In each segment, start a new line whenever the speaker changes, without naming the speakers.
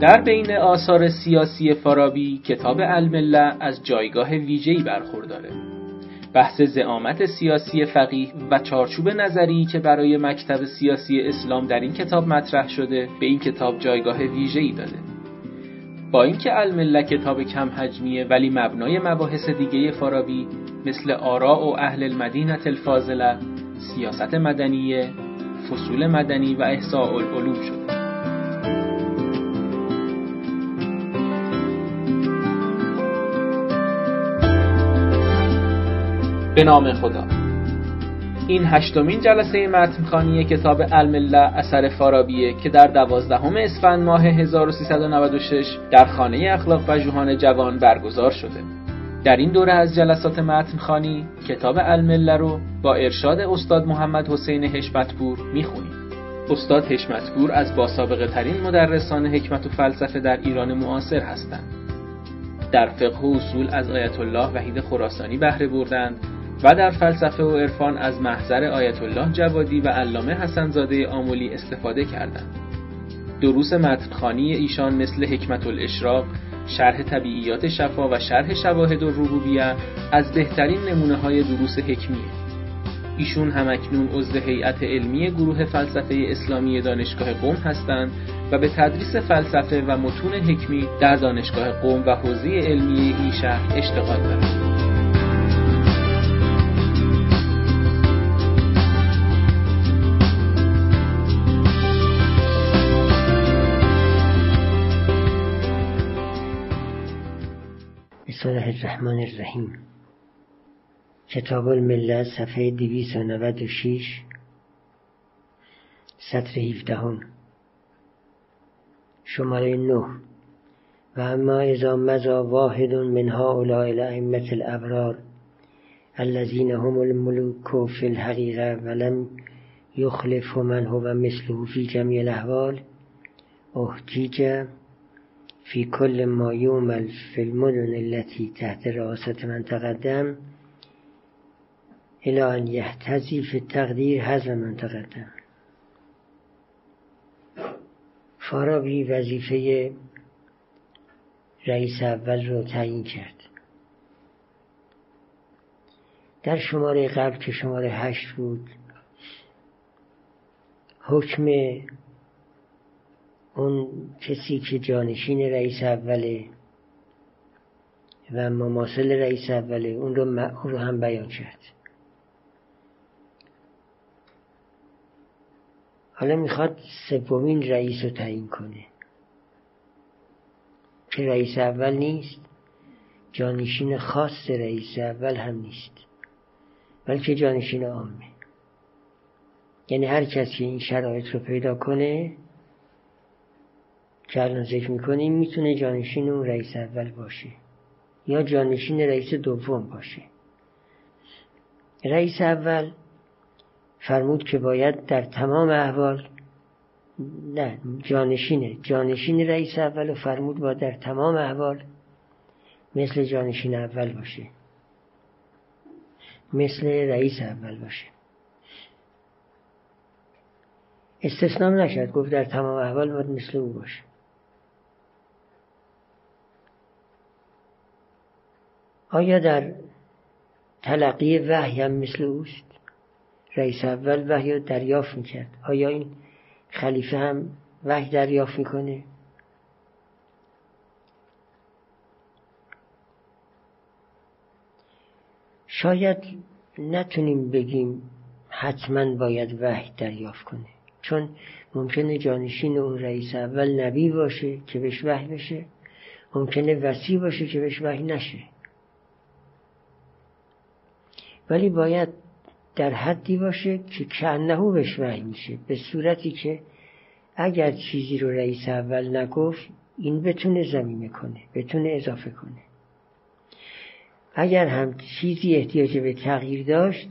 در بین آثار سیاسی فارابی کتاب المله از جایگاه ویژه‌ای برخورداره. بحث زعامت سیاسی فقیه و چارچوب نظری که برای مکتب سیاسی اسلام در این کتاب مطرح شده به این کتاب جایگاه ویژه‌ای داده. با اینکه المله کتاب کم حجمیه ولی مبنای مباحث دیگه فارابی مثل آراء و اهل المدینه الفاضله سیاست مدنیه فصول مدنی و احساء العلوم شده. به نام خدا. این هشتمین جلسه متنخانی کتاب المله اثر فارابیه که در دوازدهم اسفند ماه 1396 در خانه اخلاق و جوهان جوان برگزار شده. در این دوره از جلسات متنخانی کتاب المله رو با ارشاد استاد محمد حسین حشمتپور می‌خونیم. استاد حشمتپور از باسابقه ترین مدرسان حکمت و فلسفه در ایران معاصر هستند. در فقه و اصول از آیت الله وحید خراسانی بهره بردند و در فلسفه و عرفان از محضر آیت الله جوادی و علامه حسنزاده آمولی استفاده کردند. دروس متنخانی ایشان مثل حکمت الاشراق، شرح طبیعیات شفا و شرح شواهد الربوبیه از بهترین نمونه های دروس حکمیه. ایشون همکنون عضو هیئت علمی گروه فلسفه اسلامی دانشگاه قوم هستند و به تدریس فلسفه و متون حکمی در دانشگاه قوم و حوزه علمی این اشتغال دارند.
بسم الله الرحمن الرحیم. کتاب الملت صفحه 296 سطر 17 شماره 9 و اما اذا مزا واحد من هؤلاء الائمه الابرار الذين هم الملوك في الحقيقه ولم يخلف من هو مثله في جميع الاحوال احتیج في كل ما يعمل في المدن التي تحت رئاسة من تقدم إلى أن يحتزي في التقدير حذف من تقدم. فارابی وظیفه رئیس اول رو تعیین کرد. در شماره قبل که شماره هشت بود حکم اون کسی که جانشین رئیس اوله و مماثل رئیس اوله اون رو, اون رو هم بیان کرد. حالا می‌خواد سومین رئیس رو تعیین کنه. که رئیس اول نیست جانشین خاص رئیس اول هم نیست بلکه جانشین عامه. یعنی هر کسی این شرایط رو پیدا کنه که الان ذکر می‌کنیم می‌تونه جانشین اون رئیس اول باشه یا جانشین رئیس دوم باشه. رئیس اول فرمود که باید در تمام احوال نه جانشینه جانشین رئیس اول فرمود باید در تمام احوال مثل جانشین اول باشه. مثل رئیس اول باشه. استثنام نشد گفت در تمام احوال باید مثل او باشه. آیا در تلقی وحی هم مثل اوست؟ رئیس اول وحی رو دریافت می‌کرد. آیا این خلیفه هم وحی دریافت می‌کنه؟ شاید نتونیم بگیم حتما باید وحی دریافت کنه. چون ممکنه جانشین اون رئیس اول نبی باشه که بهش وحی بشه. ممکنه وسیع باشه که بهش وحی نشه. ولی باید در حدی باشه که کنهو بهش وحی میشه به صورتی که اگر چیزی رو رئیس اول نگفت این بتونه زمینه کنه بتونه اضافه کنه. اگر هم چیزی احتیاج به تغییر داشت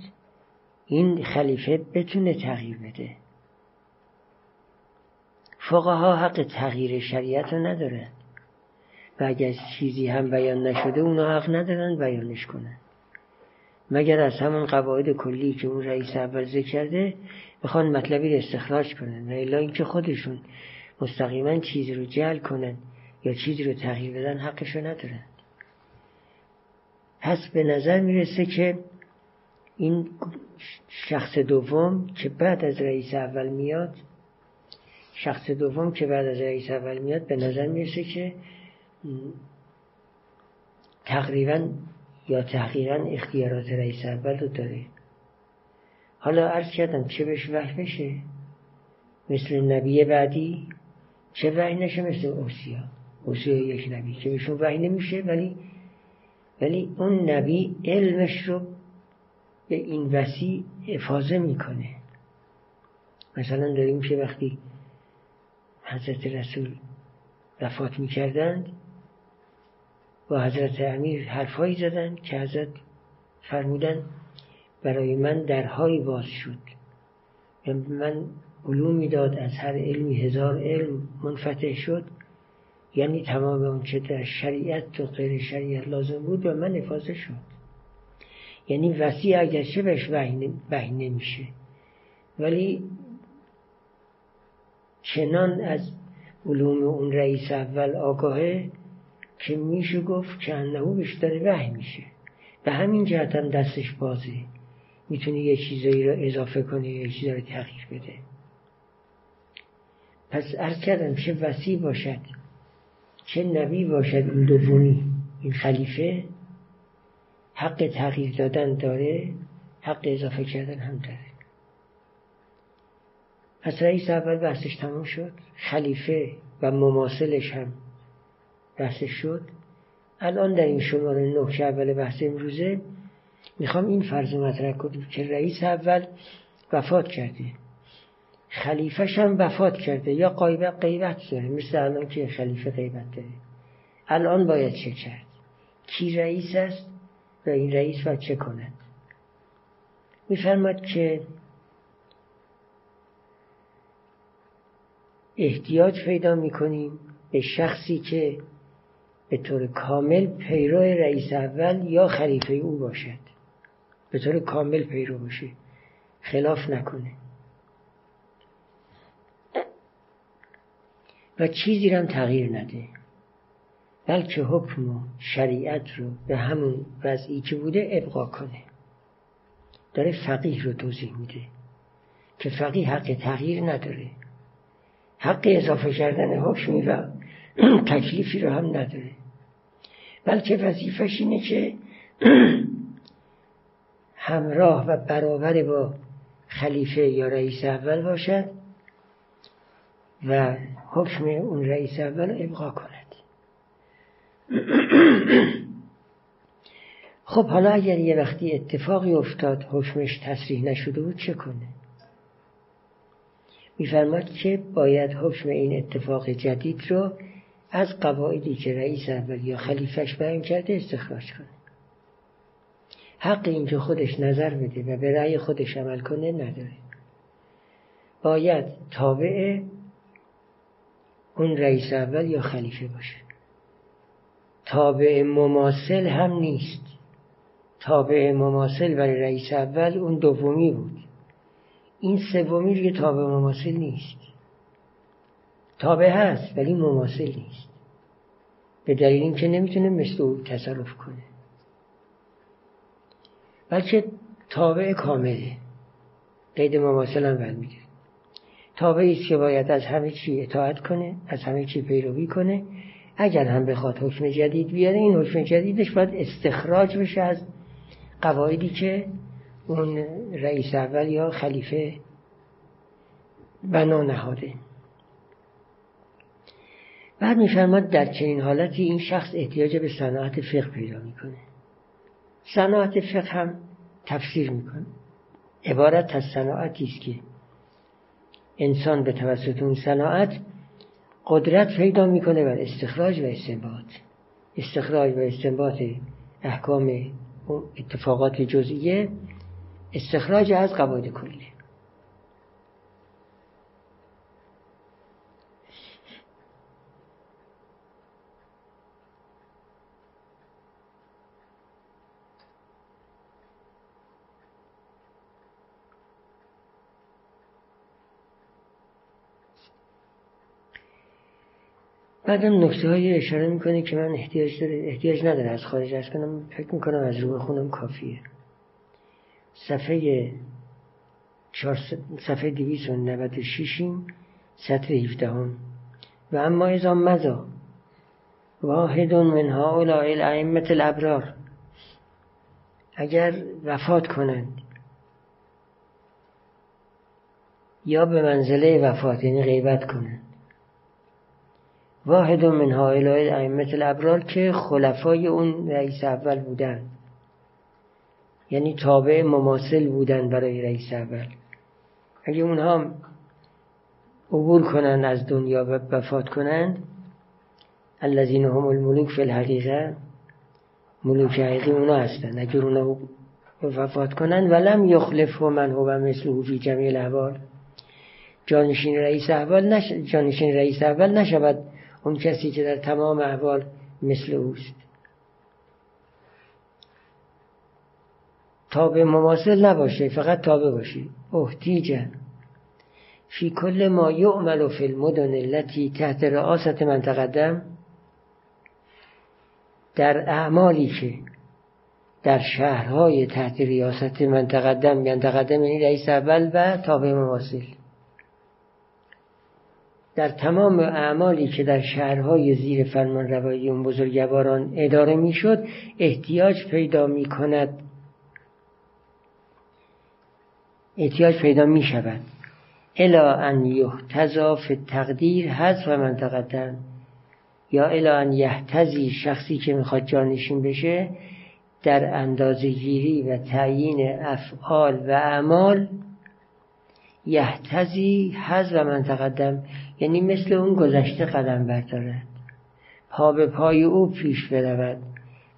این خلیفه بتونه تغییر بده. فقها حق تغییر شریعت رو ندارن. و اگر چیزی هم بیان نشده اونا حق ندارن بیانش کنن. مگر از همون قواعد کلی که اون رئیس اول ذکر کرده بخوان مطلبی رو استخراج کنن و الا اینکه خودشون مستقیما چیزی رو جل کنن یا چیزی رو تغییر بدن حقش رو ندارن. پس به نظر می‌رسه که این شخص دوم که بعد از رئیس اول میاد شخص دوم که بعد از رئیس اول میاد به نظر می‌رسه که تقریبا یا تحقیقا اختیارات رئیس اول رو داره حالا عرض کردم چه بهش وحی بشه مثل نبی بعدی؟ چه وحی نشه مثل اوسیا؟ اوسیا یک نبی که بهشون وحی نمیشه ولی ولی اون نبی علمش رو به این وسیع افاظه می‌کنه. مثلا داریم که وقتی حضرت رسول وفات می‌کردند با حضرت امیر حرفهایی زدن که حضرت فرمودن برای من درهایی باز شد. من علومی داد از هر علمی هزار علم منفتح شد. یعنی تمام که در شریعت و غیر شریعت لازم بود و من افاظه شد. یعنی وسیع اگرچه بهش وحی نمیشه. ولی چنان از علوم اون رئیس اول آگاهه که میشه گفت که انهو بیشتر وحی میشه. به همین جهت هم دستش بازه. می‌تونه یه چیزایی رو اضافه کنه یه چیزایی رو تغییر بده. پس ارز کردم چه وسیع باشد چه نبی باشد این دومی این خلیفه. حق تغییر دادن داره حق اضافه کردن هم داره. پس رئیس اول بحثش تمام شد. خلیفه و مماثلش هم بحثش شد. الان در این شماره نه که اول بحث امروزه می‌خوام این فرض مطرح کنیم که رئیس اول وفات کرده. خلیفهش هم وفات کرده. یا قایبت قیبت داره. مثل الان که خلیفه قیبت داره. الان باید چه کرد؟ کی رئیس است و این رئیس باید چه کند؟ میفرماد که احتیاج پیدا می‌کنیم به شخصی که به طور کامل پیرو رئیس اول یا خلیفه او باشد. به طور کامل پیرو باشه. خلاف نکنه. و چیزی هم تغییر نده. بلکه حکم و شریعت رو به همون وضعی که بوده ابقا کنه. داره فقیه رو توضیح میده. که فقیه حق تغییر نداره. حق اضافه کردن حکمی و تکلیفی رو هم نداره. بلکه وظیفش اینه که همراه و برابر با خلیفه یا رئیس اول باشد و حکم اون رئیس اول ابقا کند. خب حالا اگر یه وقتی اتفاقی افتاد حکمش تصریح نشده بود چه کنه؟ میفرماد که باید حکم این اتفاق جدید رو از قواعدی که رئیس اول یا خلیفش بیان کرده استخراج کنه. حق اینجا خودش نظر بده و به رأی خودش عمل کنه نداره. باید تابع اون رئیس اول یا خلیفه باشه. تابع مماثل هم نیست. تابع مماثل برای رئیس اول اون دومی بود. این سومی که تابع مماثل نیست. تابع هست ولی مماثل نیست. به دلیل اینکه نمی‌تونه مثل او تصرف کنه. بلکه تابع کامله. قید مماثل هم می‌گیره تابعی است که باید از همه چی اطاعت کنه از همه چی پیروی کنه. اگر هم بخواد حکم جدید بیاره این حکم جدیدش باید استخراج بشه از قواعدی که اون رئیس اول یا خلیفه بنا نهاده. بعد میفرماد در چنین حالتی این شخص احتیاج به صناعت فقه پیدا می‌کنه. صناعت فقه هم تفسیر می‌کنه. عبارت از صناعتی است که انسان به توسط اون صناعت قدرت پیدا می‌کنه بر استخراج و استنباط. استخراج و استنباط احکام اتفاقات جزئیه استخراج از قواعد کلیه بعدم نکته های اشاره می‌کنه که من احتیاج داره احتیاج نداره از خارج از کنم. فکر می‌کنم از رو خونم کافیه. صفحه صفحه دیویس و نوت شیشیم سطر هیفتهم و اما ازا مزا واحد من هؤلاء الائمه الابرار اگر وفات کنند یا به منزله وفات یعنی غیبت کنند. واحد من هؤلاء الائمه الابرار که خلفای اون رئیس اول بودن. یعنی تابع مماثل بودن برای رئیس اول. اگه اونها عبور کنن از دنیا و وفات کنند الذین هم الملوک فی الحقیقه ملوک حقیقی اونا هستن. اگر اونا وفات کنن ولم یخلف و من هو مثل فی جمعی الاحوال. جانشین رئیس اول نش... جانشین رئیس اول نشود اون کسی که در تمام احوال مثل اوست. تابع مماثل نباشه فقط تابع باشی احتیجه فی کل ما یعمل فی المدن التي تحت رئاست من تقدم در اعمالی که در شهرهای تحت ریاست من تقدم یعنی تقدم یعنی رئیس اول و تابع مواصل. در تمام اعمالی که در شهرهای زیر فرمان روایی اون بزرگواران اداره می‌شد احتیاج پیدا می کند احتیاج پیدا می شود الا ان یحتضا فی تقدیر حذف من تقدم. یا الا ان یحتزی شخصی که می‌خواد جانشین بشه در اندازه گیری و تعیین افعال و اعمال یحتزی حذف من تقدم یعنی مثل اون گذشته قدم بردارد. پا به پای او پیش برود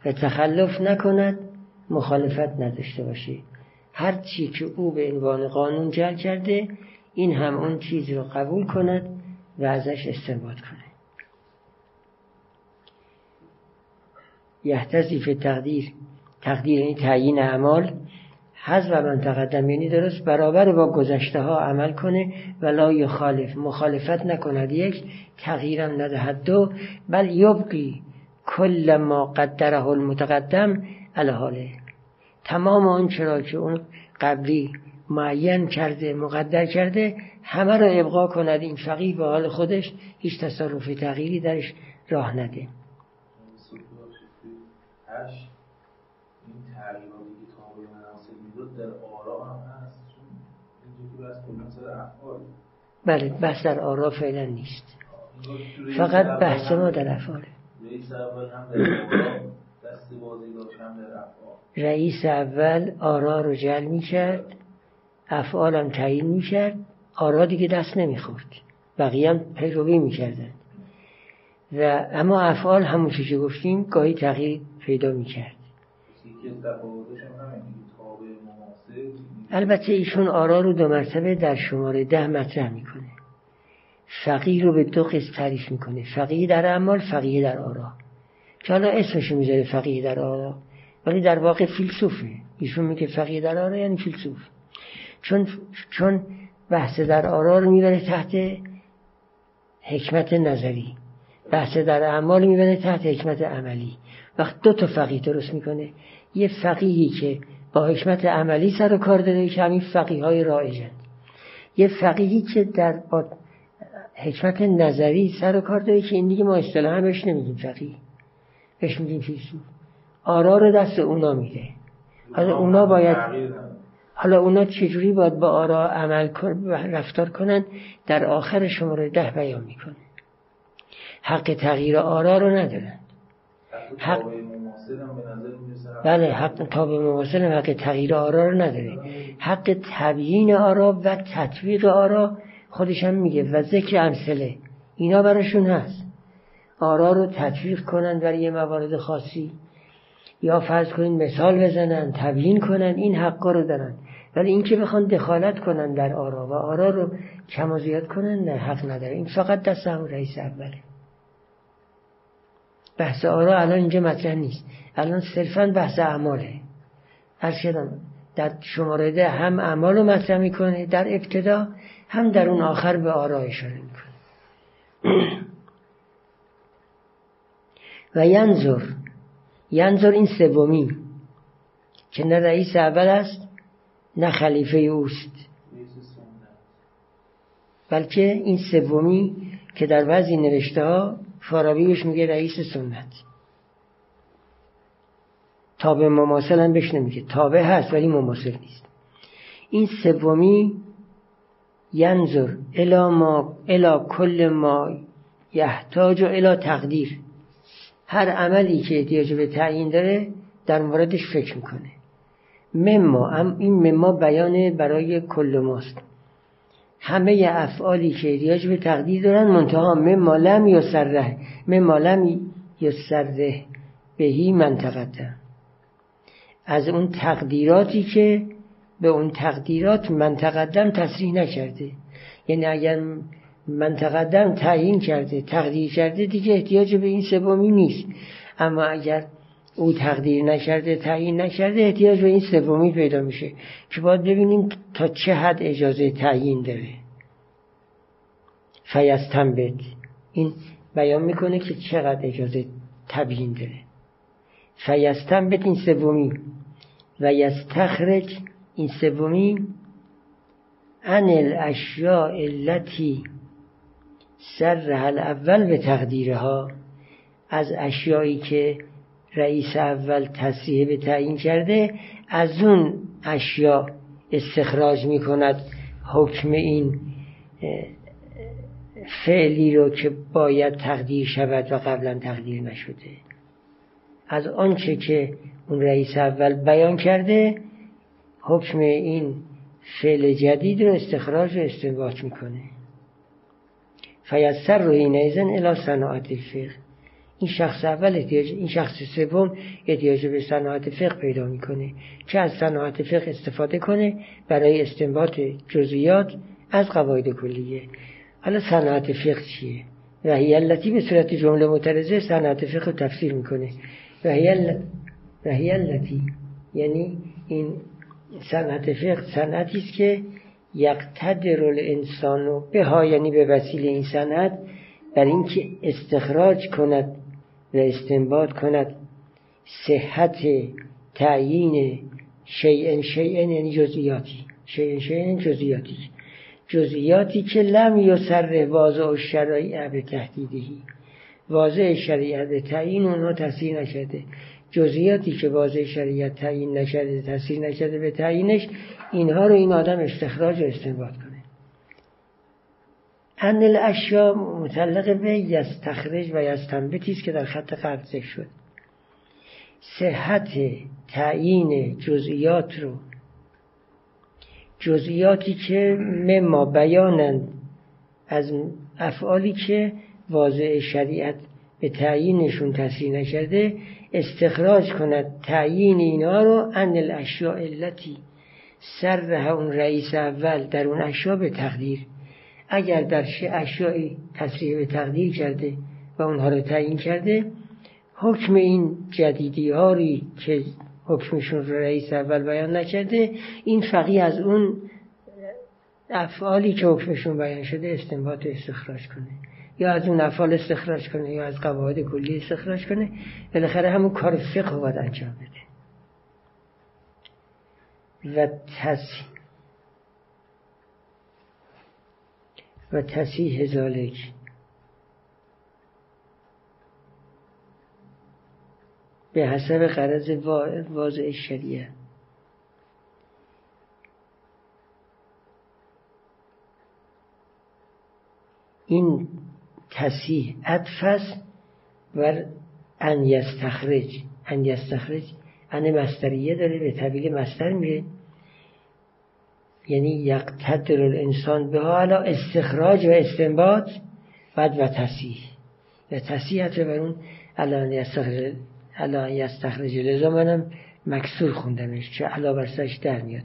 و تخلف نکند مخالفت نداشته باشید هر چی که او به عنوان قانون جل کرده این هم اون چیز رو قبول کند و ازش استنباط کنه یحتزی فی تقدیر تقدیر یعنی تعیین اعمال حذف من تقدم یعنی درست برابر با گذشته ها عمل کنه و لا یخالف مخالفت نکند. یک تغییرم ندهد. دو بل یبقی کل ما قدره المتقدم الحاله تمام اون چرا که اون قبلی معین کرده مقدر کرده همه را ابقا کند. این فقیه به حال خودش هیچ تصرف تغییری درش راه نده این در آرا هم هست بله بحث در آرا فعلا نیست. فقط بحث ما در افعاله. رئیس اول آرا رو جل می کرد افعالم تعیین می کرد آرا دیگه دست نمی‌خورد. بقیه هم پیروی می کردن و اما افعال همون که گفتیم گاهی تغییر پیدا می کرد البته ایشون آرا رو دو مرتبه در شماره ده مطرح می‌کنه. فقیه رو به دو قسم تعریف می‌کنه. فقیه در اعمال فقیه در آرا. که حالا اسمش می‌ذاره فقیه در آرا ولی در واقع فیلسوفه. ایشون میگه فقیه در آرا یعنی فیلسوف. چون چون بحث در آرا رو می‌بره تحت حکمت نظری. بحث در اعمال می‌بره تحت حکمت عملی. وقت دو تا فقیه درست می‌کنه. یه فقیهی که با حکمت عملی سر و کار داره که همین فقیه های رایجن یه فقیهی که در با حکمت نظری سر و کار داره که این دیگه ما اصطلاحا بهش نمیگیم فقیه. بهش میگیم فیلسوف آرا رو دست اونا میده. حالا اونا باید حالا اونا چجوری باید با آرا عمل رفتار کنن؟ در آخر شماره ده بیان می‌کنه. حق تغییر آرا رو ندارن. حق بله حق تابع مواصل حق تغییر آرا رو نداره. حق تبیین آرا و تطبیق آرا خودش هم میگه و ذکر امثله. اینا براشون هست. آرا رو تطبیق کنن برای یه موارد خاصی. یا فرض کنین مثال بزنن تبیین کنن این حقا رو دارن. ولی اینکه بخوان دخالت کنن در آرا و آرا رو کم و زیاد کنن نه حق نداره. این فقط دست هم رئیس اوله. بحث آرا الان اینجا مطرح نیست. الان صرفا بحث اعماله. هر شدم در شماره هم اعمال رو مطرح می‌کنه در ابتدا هم در اون آخر به آرا اشاره می‌کنه. و ینظر ینظر این سومی که نه رئیس اول است نه خلیفه اوست. بلکه این سومی که در بعضی نوشته ها فارابی میگه رئیس سنت. تابع مماثل هم بهش نمیگه. تابع هست ولی مماثل نیست. این سومی ینظر الا ما الا کل ما یحتاج و الا تقدیر. هر عملی که احتیاج به تعیین داره در موردش فکر می‌کنه. مما این مما بیان برای کل ماست. همه افعالی که احتیاج به تقدیر دارن منتها مما لم یسره مما لم یسره بهی من از اون تقدیراتی که به اون تقدیرات من تقدم تصریح نکرده. یعنی اگر من تقدم تعیین کرده تقدیر کرده دیگه احتیاج به این سومی نیست. اما اگر او تقدیر نکرده تعیین نکرده احتیاج به این سومی پیدا میشه که باید ببینیم تا چه حد اجازه تعیین داره. فیستنبت این بیان می‌کنه که چقدر اجازه تبیین داره. فیستنبت این سومی. و یستخرج این سومی. ان الاشیاء التي سرها الاول به تقدیرها. از اشیایی که رئیس اول تصریح به تعیین کرده از اون اشیا استخراج می کند حکم این فعلی رو که باید تقدیر شود و قبلا تقدیر نشده. از آنچه که اون رئیس اول بیان کرده حکم این فعل جدید رو استخراج و استنباط می‌کنه. فیسر رو این ایزن الى صناعت الفقه. این شخص اول احتیاج این شخص سوم احتیاج به صناعت فقه پیدا می‌کنه. که از صناعت فقه استفاده کنه؟ برای استنباط جزئیات از قواعد کلیه. حالا صناعت فقه چیه؟ وحی التی به صورت جمله مترزه صناعت فقه تفسیر می‌کنه. وحی التی یعنی این صنعت فقه صنعتی است که یقتدر الانسان به ها یعنی به وسیله این صنعت بر اینکه استخراج کند و استنباط کند. صحت تعیین شیئن شیئن یعنی جزئیاتی. شیئن شیئن جزئیاتی. جزئیاتی که لم یسر واضع شرایع به تهدیدهی واضع شریعت تعیین اونها تاثیر نشده جزئیاتی که واضح شریعت تعیین نشده تاثیر نشده به تعیینش اینها رو این آدم استخراج و استنباط کنه ان الاشیا متعلق به یستخرج و یستنبتی است که در خط قبل ذکر شد. صحت تعیین جزئیات رو. جزئیاتی که مما بیانند از افعالی که واضع شریعت به تعیینشون تاثیر نکرده استخراج کند تعیین اینا رو. ان الاشیاء علتی سر اون رئیس اول در اون اشیاء به تقدیر. اگر در اشیایی تصریح به تقدیر کرده و اونها رو تعیین کرده حکم این جدیدی هاری که حکمشون رو رئیس اول بیان نکرده این فقی از اون افعالی که حکمشون بیان شده استنباط استخراج کنه. یا از اون افعال استخراج کنه یا از قواعد کلی استخراج کنه. بالاخره همون کار فقه باید انجام بده. و تصیح و تصیح ذالک به حسب قرض واضع شریعه. این تصیح عطف و ان یستخرج. ان یستخرج ان مستریه داره به طبیل مستر میره. یعنی یقتدر الانسان به حالا استخراج و استنباط بعد و تصیح و تصیح بر اون الان یستخرج الان لذا منم مکسور خوندمش چه علا برسش در میاد.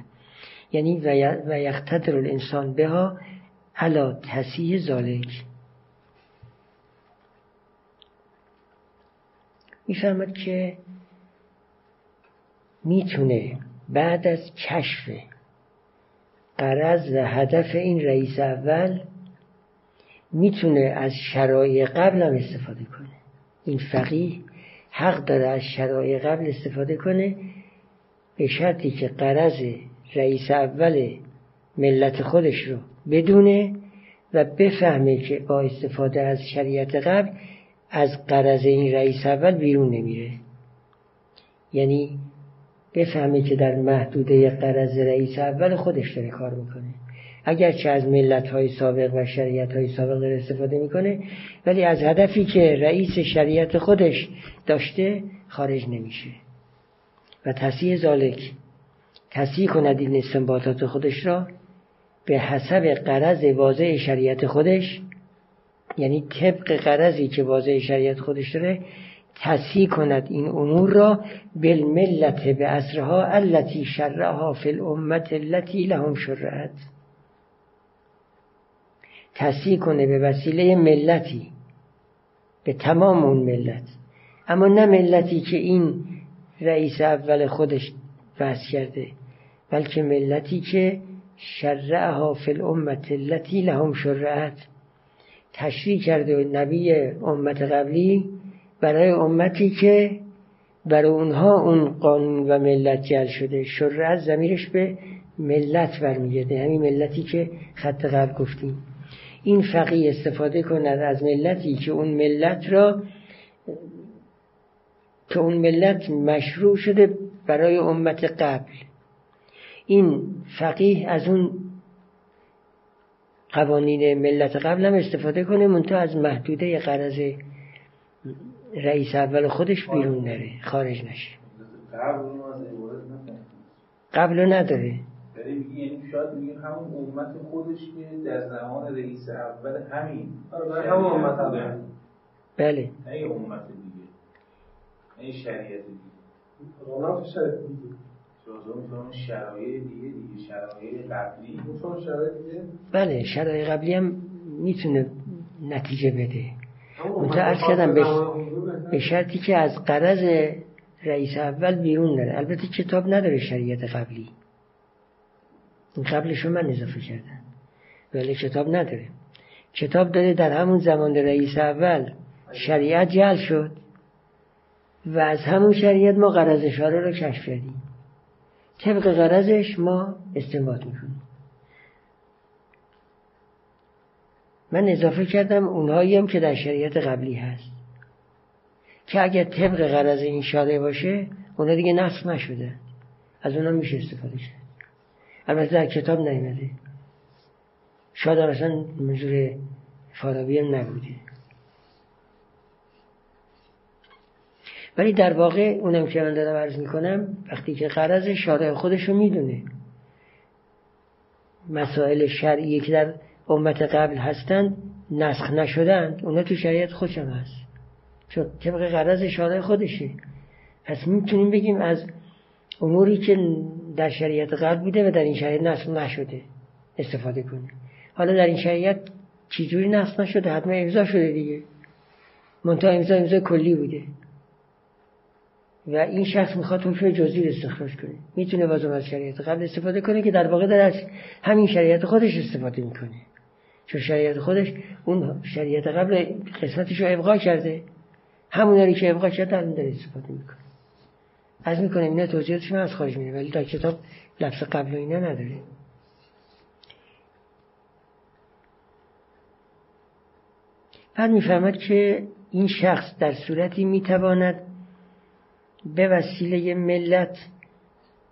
یعنی و یقتدر الانسان به ها علا تصیح ذالک. می‌فهمد که می‌تونه بعد از کشف قرض و هدف این رئیس اول می‌تونه از شرایع قبل هم استفاده کنه. این فقیه حق داره از شرایع قبل استفاده کنه به شرطی که قرض رئیس اول ملت خودش رو بدونه و بفهمه که با استفاده از شریعت قبل از قرض این رئیس اول بیرون نمیره. یعنی بفهمه که در محدوده قرض رئیس اول خودش داره کار می‌کنه. اگرچه از ملت های سابق و شریعت های سابق داره استفاده می‌کنه ولی از هدفی که رئیس شریعت خودش داشته خارج نمیشه. و تصیح ذالک تصیح کند این استنباطات خودش را به حسب قرض واضح شریعت خودش یعنی طبق قرضی که واضح شریعت خودش داره تصحیح کند این امور را بالملت به اصرها التي شرعها فی الامت التي لهم شرعت. تصحیح کنه به وسیله ملتی به تمام اون ملت. اما نه ملتی که این رئیس اول خودش بحث کرده بلکه ملتی که شرعها فی الامت التي لهم شرعت. تشریح کرده نبی امت قبلی برای امتی که برای اونها اون قانون و ملت جل شده. شرعت زمیرش به ملت برمیگرده. همین ملتی که خط قبل گفتیم. این فقیه استفاده کند از ملتی که اون ملت را که اون ملت مشروع شده برای امت قبل. این فقیه از اون قوانین ملت قبل هم استفاده کنه منتها از محدوده قرض رئیس اول خودش بیرون نره خارج نشه. قبل نداره.
یعنی شاید میگیم همون امت خودش که در زمان رئیس اول همین.
آره همون امت اول.
بله.
نه امت دیگه. نه شریعت دیگه.
رونق شریعت دیگه.
شرایط دیگه دیگه شرایط قبلی.
شرایط دیگه.
بله شرایط قبلی هم می‌تونه نتیجه بده. منتها کردم به شرطی که از قرض رئیس اول بیرون نره. البته کتاب نداره شریعت قبلی. این قبلشو من اضافه کردم. ولی کتاب نداره. کتاب داره در همون زمان رئیس اول شریعت جل شد و از همون شریعت ما قرض اشاره رو کشف کردیم. طبق قرضش ما استنباط می‌کنیم. من اضافه کردم اونهایی هم که در شریعت قبلی هست. که اگر طبق قرض این شاره باشه اونا دیگه نصف نشده. از اونا میشه استفاده کرد. البته در کتاب نیمده شاید اصلا منظور فارابی هم نبوده. ولی در واقع اونم که من دارم عرض می‌کنم وقتی که قرض شارع خودش رو می‌دونه مسائل شرعی که در امت قبل هستند نسخ نشدند اونا تو شریعت خودشم هست. چون طبق قرض شارع خودشه پس می‌تونیم بگیم از اموری که در شریعت قبل بوده و در این شریعت نسخ نشده استفاده کنیم. حالا در این شریعت چجوری نسخ نشده؟ حتما امضا شده دیگه. منتها امضا امضا کلی بوده. و این شخص می‌خواد حکم جزئی استخراج کنه. می‌تونه بازم از شریعت قبل استفاده کنه که در واقع در از همین شریعت خودش استفاده می‌کنه. چون شریعت خودش اون شریعت قبل قسمتش رو ابقا کرده. همون که ابقا کرده الان داره استفاده می‌کنه. از می‌کنه اینا توضیحاتش من از خارج میده ولی در کتاب لفظ قبل و اینا نداره. بعد می‌فهمد که این شخص در صورتی می‌تواند به وسیله ملت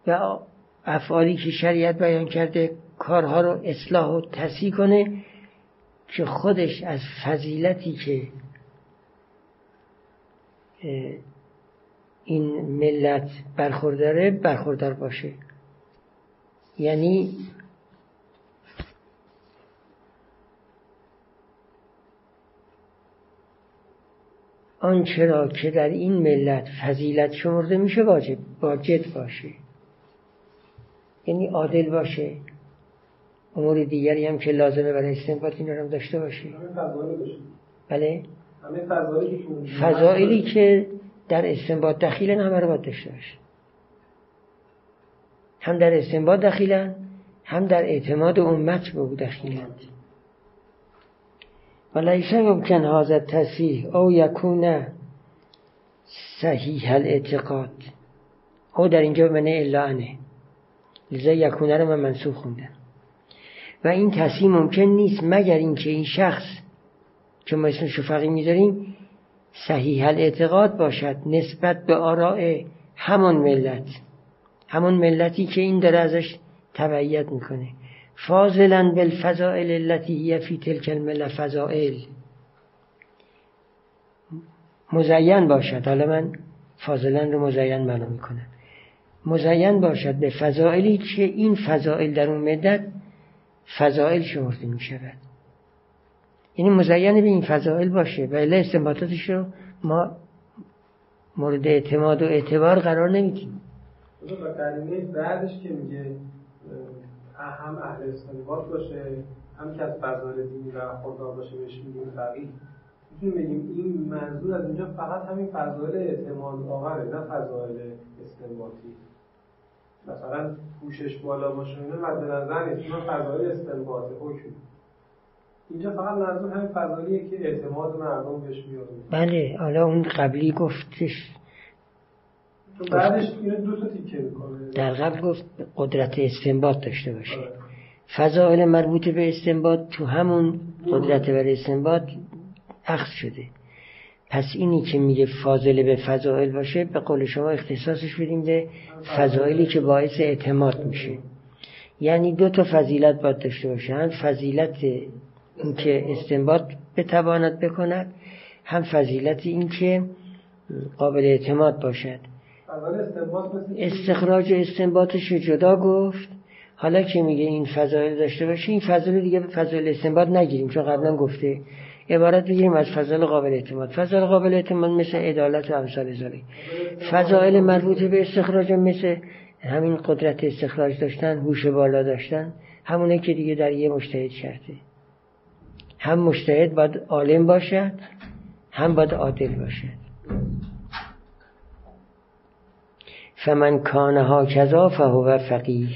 و افعالی که شریعت بیان کرده کارها رو اصلاح و تصحیح کنه که خودش از فضیلتی که این ملت برخورداره برخوردار باشه. یعنی آنچه را که در این ملت فضیلت شمرده میشه واجب واجد باشه. یعنی عادل باشه. امور دیگری هم که لازمه برای استنباط این رو داشته باشه بله. فضائلی که در استنباط دخیلن همه رو باید داشته باشه هم در استنباط دخیلن هم در اعتماد امت به او دخیلند و لیس یمکن هذا التصحیح او یکون صحیح الاعتقاد. او در اینجا معنی الا انه. لذا یکونه رو من منصوب خوندم. و این تصحیح ممکن نیست مگر اینکه این شخص که ما اسم شفقی می‌ذاریم صحیح الاعتقاد باشد نسبت به آراء همون ملت. همون ملتی که این داره ازش تبعیت می‌کنه. فاضلا بالفضائل التي هي فی تلک المله فضائل مزین باشد. حالا من فاضلا رو مزین معنا می‌کنم. مزین باشد به فضائلی که این فضائل در اون مدت فضائل شمرده می شود. یعنی مزین به این فضائل باشه. و الا استنباطاتش رو ما مورد اعتماد و اعتبار قرار نمیدیم
و کلمه بعدش که میگه هم اهل استنباط باشه هم که از فضائل دینی و خدا باشه بهش میگیم می‌تونیم بگیم این منظور از اینجا فقط همین فضایل اعتماد آوره نه فضایل استنباطی. مثلا پوشش بالا باشه اینه مد نظر نیست. اینا فضایل استنباط حکم. اینجا فقط منظور همین فضایلیه که اعتماد مردم بهش میاد
بله حالا اون قبلی گفتش.
چون بعدش اینو دو تا تیکه می‌کنه.
در قبل گفت قدرت استنباط داشته باشه. فضائل مربوط به استنباط تو همون قدرت بر استنباط اخذ شده. پس اینی که میگه فاضله به فضائل باشه به قول شما اختصاصش بدیم به فضائلی که باعث اعتماد میشه. یعنی دو تا فضیلت باید داشته باشه. هم فضیلت اینکه استنباط بتواند بکند هم فضیلت اینکه قابل اعتماد باشد. استخراج استنباطش رو جدا گفت. حالا که میگه این فضایل داشته باشه این فضایل دیگه به فضایل استنباط نگیریم چون قبلا گفته عبارت بگیریم از فضایل قابل اعتماد. فضایل قابل اعتماد مثل عدالت و امثال ذالک فضایل مربوط به استخراج مثل همین قدرت استخراج داشتن هوش بالا داشتن همونه که دیگه در یه مجتهد شرطه. هم مجتهد باید عالم باشد هم باید عادل باشد. فمن کان ها کذا فهو فقیه.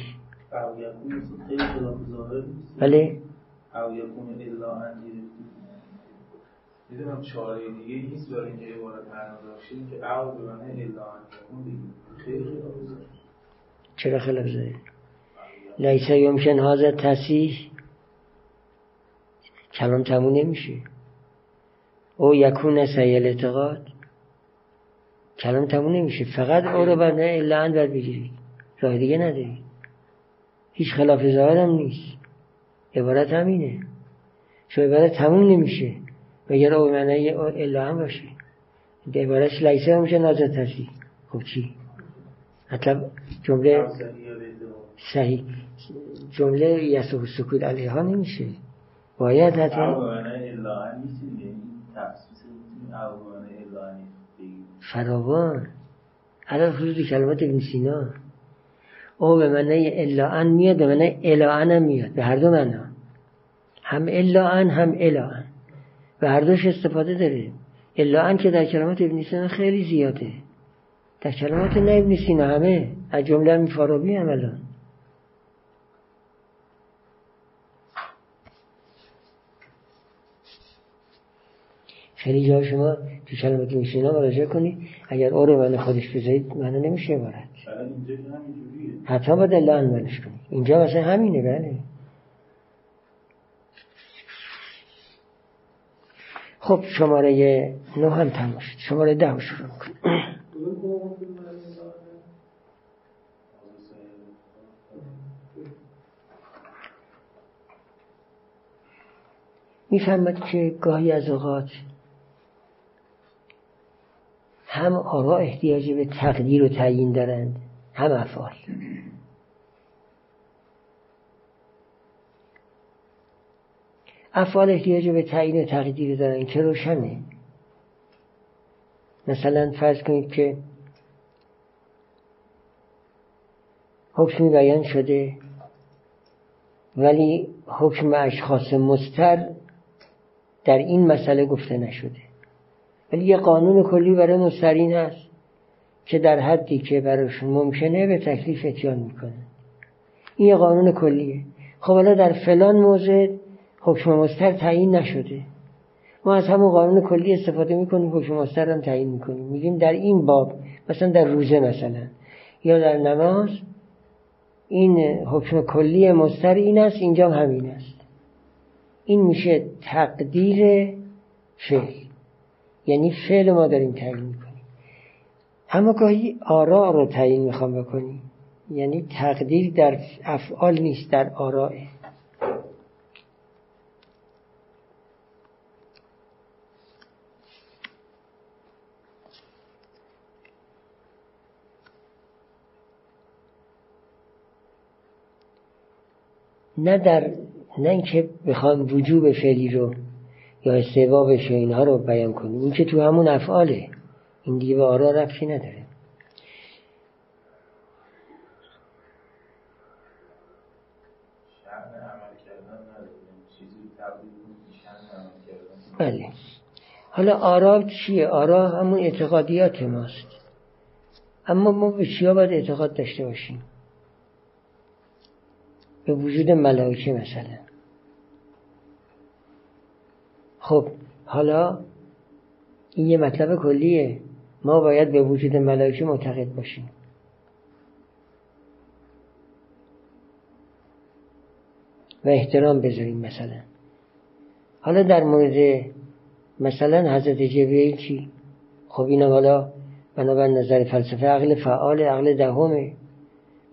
بله
او یکون الا ان می‌دونم چاره دیگه نیست برای اینکه عبارت معنا داشته که او به معنی الا ان یکون دیگه خیلی ظاهر
چرا خلاف زده لیس یمکن هذا تصیح کلام تموم نمیشه. او یکون سیل اعتقاد. کلام تموم نمیشه. فقط او رو بر نه الا بر بگیرید. راه دیگه نداری هیچ خلاف ظاهر هم نیست. عبارت همینه. چون عبارت تموم نمیشه. مگر او معنی الا هم باشه. عبارتش لیسه میشه نازد تصیح خب چی؟ مطلب جمله
صحیح.
جمله یسوع سکوت علیها نمیشه. باید حتما
به به ان بگیم.
فراوان. الان خصوص کلمات ابن سینا. او به معنی الا ان میاد به معنی الا ان هم میاد. به هر دو معنا. هم الا ان هم الا ان هر دوش استفاده داره. الا ان که در کلمات ابن سینا خیلی زیاده. در کلمات نه ابن سینا همه. از جمله هم فارابی هم الان. خیلی جا شما تو کلمات ابن سینا مراجعه کنی. اگر او رو معنی خودش بذارید معنی نمیشه عبارت.
همینجوریه.
حتی باید الا ان معنیش کنی. اینجا مثلا همینه بله. خب شماره نه هم تموم شد شماره ده رو شروع
داره؟
می‌فهمد که گاهی از اوقات هم آرا احتیاج به تقدیر و تعیین دارند هم افعال افعال احتیاج به تعیین و تقدیر دارند که روشنه. مثلا فرض کنید که حکمی بیان شده ولی حکم اشخاص مستر در این مسئله گفته نشده. ولی یه قانون کلی برای مسترین هست که در حدی که براشون ممکنه به تکلیف اتیان می‌کنه این یه قانون کلیه. خب حالا در فلان موضع حکم مستر تعیین نشده. ما از همون قانون کلی استفاده می‌کنیم حکم مستر هم تعیین می‌کنیم. میگیم در این باب مثلا در روزه مثلا یا در نماز این حکم کلی مستر این است اینجا همین است. این میشه تقدیر فعل. یعنی فعل ما داریم تعیین می‌کنیم. اما گاهی آراء رو تعیین می‌خوام بکنیم. یعنی تقدیر در افعال نیست در آرائه نه در نه اینکه بخوام وجوب فعلی رو یا استعوا بشه اینها رو بیان کنیم. این که تو همون افعاله. این دیگه به آرا رفتی نداره. بله. حالا آرا چیه؟ آرا همون اعتقادیات ماست. اما ما به چیا باید اعتقاد داشته باشیم؟ به وجود ملائکه مثلا. خب حالا این یه مطلب کلیه. ما باید به وجود ملائکه معتقد باشیم. و احترام بذاریم مثلا. حالا در مورد مثلا حضرت جبریل چی؟ خب این حالا بنابر نظر فلسفه عقل فعال عقل دهمه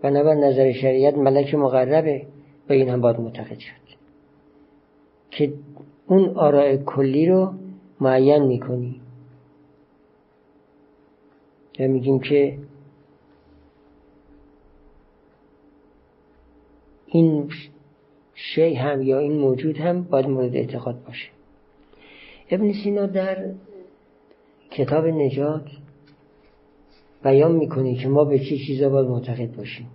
بنابر نظر شریعت ملک مقربه به این هم باید معتقد شد. که اون آراء کلی رو معین می‌کنی. و میگیم که این شی هم یا این موجود هم باید مورد اعتقاد باشه. ابن سینا در کتاب نجات بیان می‌کنه که ما به چه چیزا باید معتقد باشیم.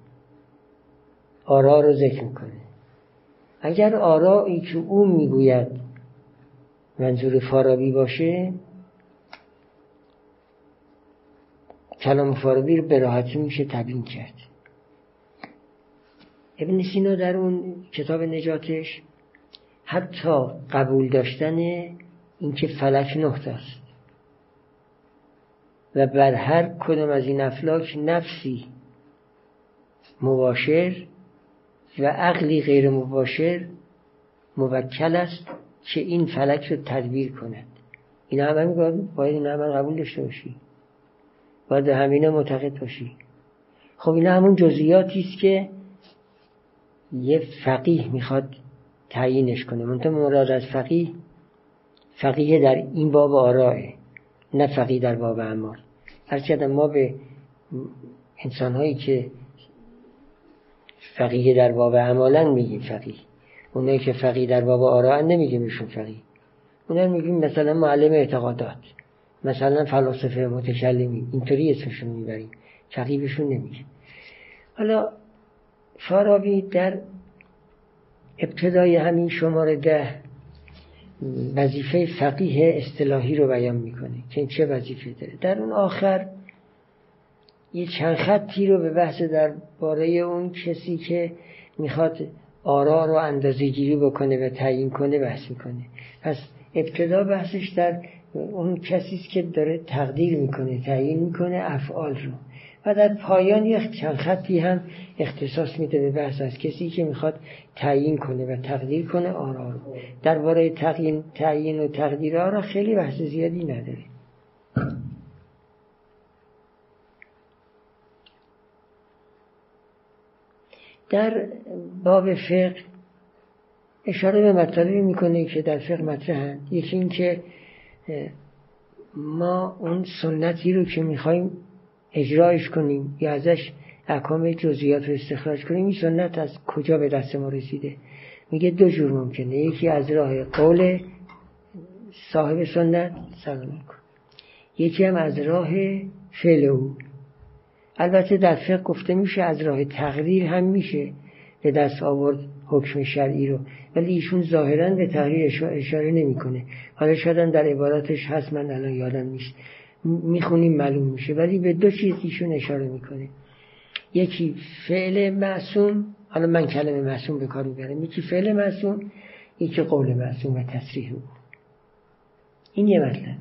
آرا رو ذکر می‌کنه. اگر آرایی که او می‌گوید منظور فارابی باشه کلام فارابی رو به میشه تبیین کرد. ابن سینا در اون کتاب نجاتش حتی قبول داشتن اینکه فلک نقطه است. و بر هر کدام از این افلاک نفسی مباشر و عقلی غیر مباشر موکل است که این فلک رو تدبیر کند. این همه باید این همه قبول داشته باشی. باید همینه معتقد باشی. خب این همون جزئیاتی است که یه فقیه می‌خواد تعیینش کنه. منتها مراد از فقیه فقیه در این باب آراه نه فقیه در باب اعمال. هرچند ما به انسان هایی که فقیه در باب اعمالا میگیم فقیه. اونایی که فقیه در باب آراه نمیگیم ایشون فقیه. اونا میگیم مثلا معلم اعتقادات. مثلا فلاسفه متکلمی. اینطوری اسمشون می‌بریم. فقیه نمیگیم. حالا فارابی در ابتدای همین شماره ده وظیفه فقیه اصطلاحی رو بیان می‌کنه که این چه وظیفه داره. در اون آخر یه چند خطی رو به بحث در باره اون کسی که می‌خواد آرا رو اندازه گیری بکنه و تعیین کنه بحث می‌کنه. پس ابتدا بحثش در اون کسی که داره تقدیر می‌کنه تعیین می‌کنه افعال رو. و در پایان یک چند خطی هم اختصاص میده به بحث از کسی که می‌خواد تعیین کنه و تقدیر کنه آرا رو. درباره تعیین تعیین و تقدیر آرا خیلی بحث زیادی نداره در باب فقه اشاره به مطالبی می‌کنه که در فقه مطرحند یکی اینکه ما اون سنتی رو که می‌خوایم اجرایش کنیم یا ازش احکام جزئیات رو استخراج کنیم این سنت از کجا به دست ما رسیده؟ میگه دو جور ممکنه. یکی از راه قول صاحب سنت سلام کن یکی هم از راه فعل او. البته در فقه گفته میشه از راه تقریر هم میشه به دست آورد حکم شرعی رو. ولی ایشون ظاهرا به تغییر اشاره نمی‌کنه. حالا شاید در عباراتش هست من الان یادم نیست. می‌خونیم معلوم میشه. ولی به دو چیز ایشون اشاره می‌کنه. یکی فعل معصوم حالا من کلمه معصوم به کار می‌برم. یکی فعل معصوم یکی قول معصوم و تصریح او. این یه مطلب.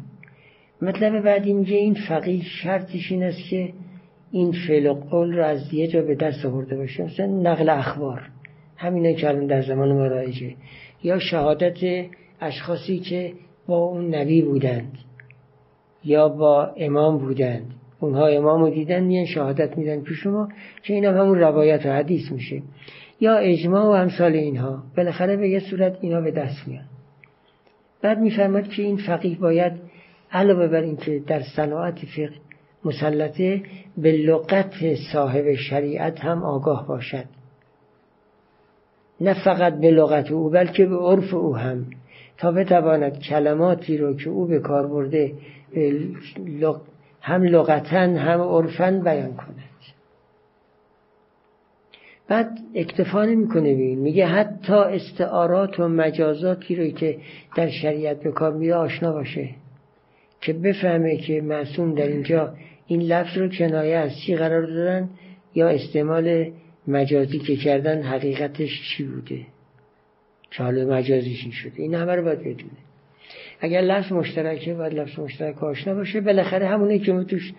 مطلب بعدی میگه این فقیه شرطش این است که این فعل و قول رو از یه جا به دست آورده باشه. مثلا نقل اخبار. همینه که الان در زمان ما رایجه یا شهادت اشخاصی که با اون نبی بودند. یا با امام بودند اونها امام رو دیدن میان شهادت میدن پیش شما که این هم همون روایت و حدیث میشه. یا اجماع و امثال اینها. بالاخره به یه صورت اینا به دست میان بعد میفرماد که این فقیه باید علاوه بر اینکه در صناعت فقه مسلطه به لغت صاحب شریعت هم آگاه باشد. نه فقط به لغت او بلکه به عرف او هم. تا بتواند کلماتی رو که او به کار برده هم لغتا هم عرفا بیان کند. بعد اکتفا نمی‌کنه ببین. میگه حتی استعارات و مجازاتی رو که در شریعت به کار میره آشنا باشه که بفهمه که معصوم در اینجا این لفظ رو کنایه از چی قرار دادن یا استعمال مجازی که کردن حقیقتش چی بوده. حالا مجازیش این شده. این همه رو باید بدونه. اگر لفظ مشترکه باید لفظ مشترک آشنا باشه بالاخره همونه که ما توش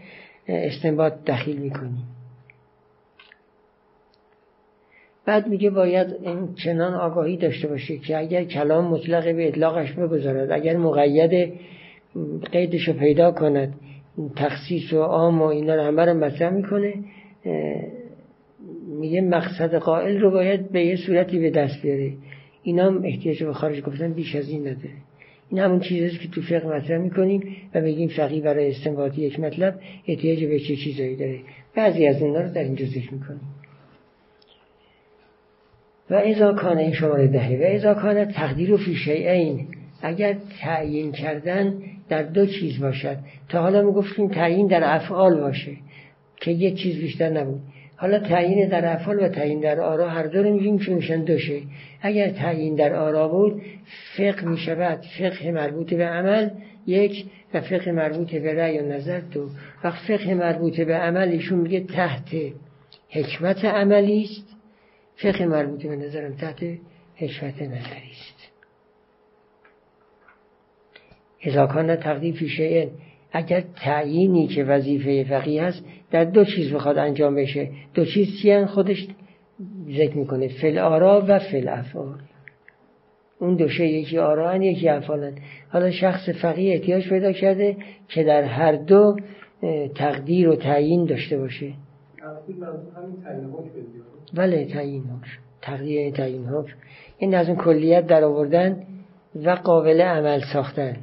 استنباط دخیل می‌کنیم. بعد میگه باید این چنان آگاهی داشته باشه که اگر کلام مطلق به اطلاقش بگذارد اگر مقید قیدش رو پیدا کند تخصیص و عام و اینا رو همه رو مطرح می‌کنه میگه مقصد قائل رو باید به یه صورتی به دست بیاره. اینا هم احتیاج به خارج گفتن بیش از این نداره. این همون چیزی که تو فقه مطرح می‌کنیم و بگیم فقیه برای استنباطی یک مطلب احتیاج به چه چیزایی داره. بعضی از اونها رو در اینجا ذکر می‌کنیم. و ازا کان این شماره دهه و ازا کان تقدیر و فیشه این اگر تعیین کردن در دو چیز باشد. تا حالا می گفتیم تعیین در افعال باشه. که یک چیز بیشتر نبود. حالا تعیین در افعال و تعیین در آرا هر دو رو میگیم که میشن دوشه اگر تعیین در آرا بود فقه می‌شود. فقه مربوط به عمل یک و فقه مربوط به رأی و نظر دو. و فقه مربوط به عمل ایشون میگه تحت حکمت عملی است. فقه مربوط به نظرم تحت حکمت نظری است. اذا تقدیم فی اگر تعیینی که وظیفه فقیه هست در دو چیز بخواد انجام بشه. دو چیز چی خودش ذکر می‌کنه. فل آرا و فل افعال اون دوشه یکی آرا یکی افعالن حالا شخص فقیه احتیاج پیدا کرده که در هر دو تقدیر و تعیین داشته باشه. بله تعیین حکم. تقدیر تعیین حکم. این از اون کلیت در آوردن و قابل عمل ساختن.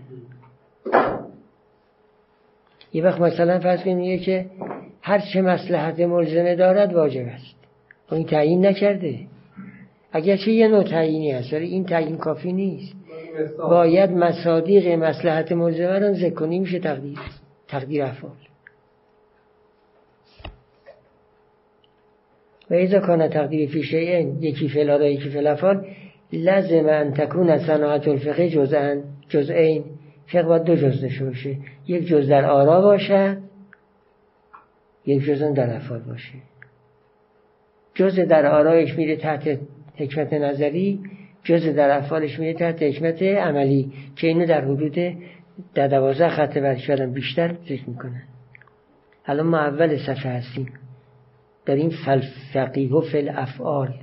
یه وقت مثلا فرض کنید که هر چه مسلحت ملزمه دارد واجب است. و این تعیین نکرده. اگر چه یه نوع تعیینی هست ولی این تعیین کافی نیست. باید مصادیق مسلحت ملزمه رو ذکر کنی میشه تقدیر تقدیر افعال. و ایزا کان تقدیر فی یکی فعل یکی فعل افعال لازم ان تکون صناعت الفقه جزءا جزئین. فقه باید دو جز داشته یک جز در آرا باشه. یک جز در افعال باشه جز در آرایش میره تحت حکمت نظری جز در افعالش میره تحت حکمت عملی که اینو در حدود در دوازه خط بعد بیشتر ذکر می‌کنن. الان ما اول صفحه هستیم. این فلفقیه و فل افعال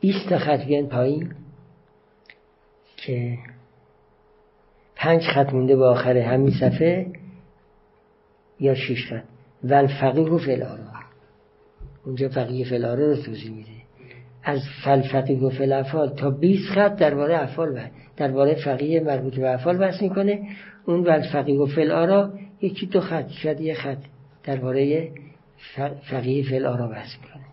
20 خط بیان پایین که پنج خط مونده به آخر همین صفحه یا شش خط. و الفقیه فلارا اونجا فقیه فلارا رو توضیح میده. از فلفقیه و فلافال تا 20 خط درباره افعال درباره فقیه مربوط به افعال بحث می‌کنه. اون و الفقیه و فلارا یکی دو خط شاید یه خط درباره فقیه فلارا بحث می‌کنه.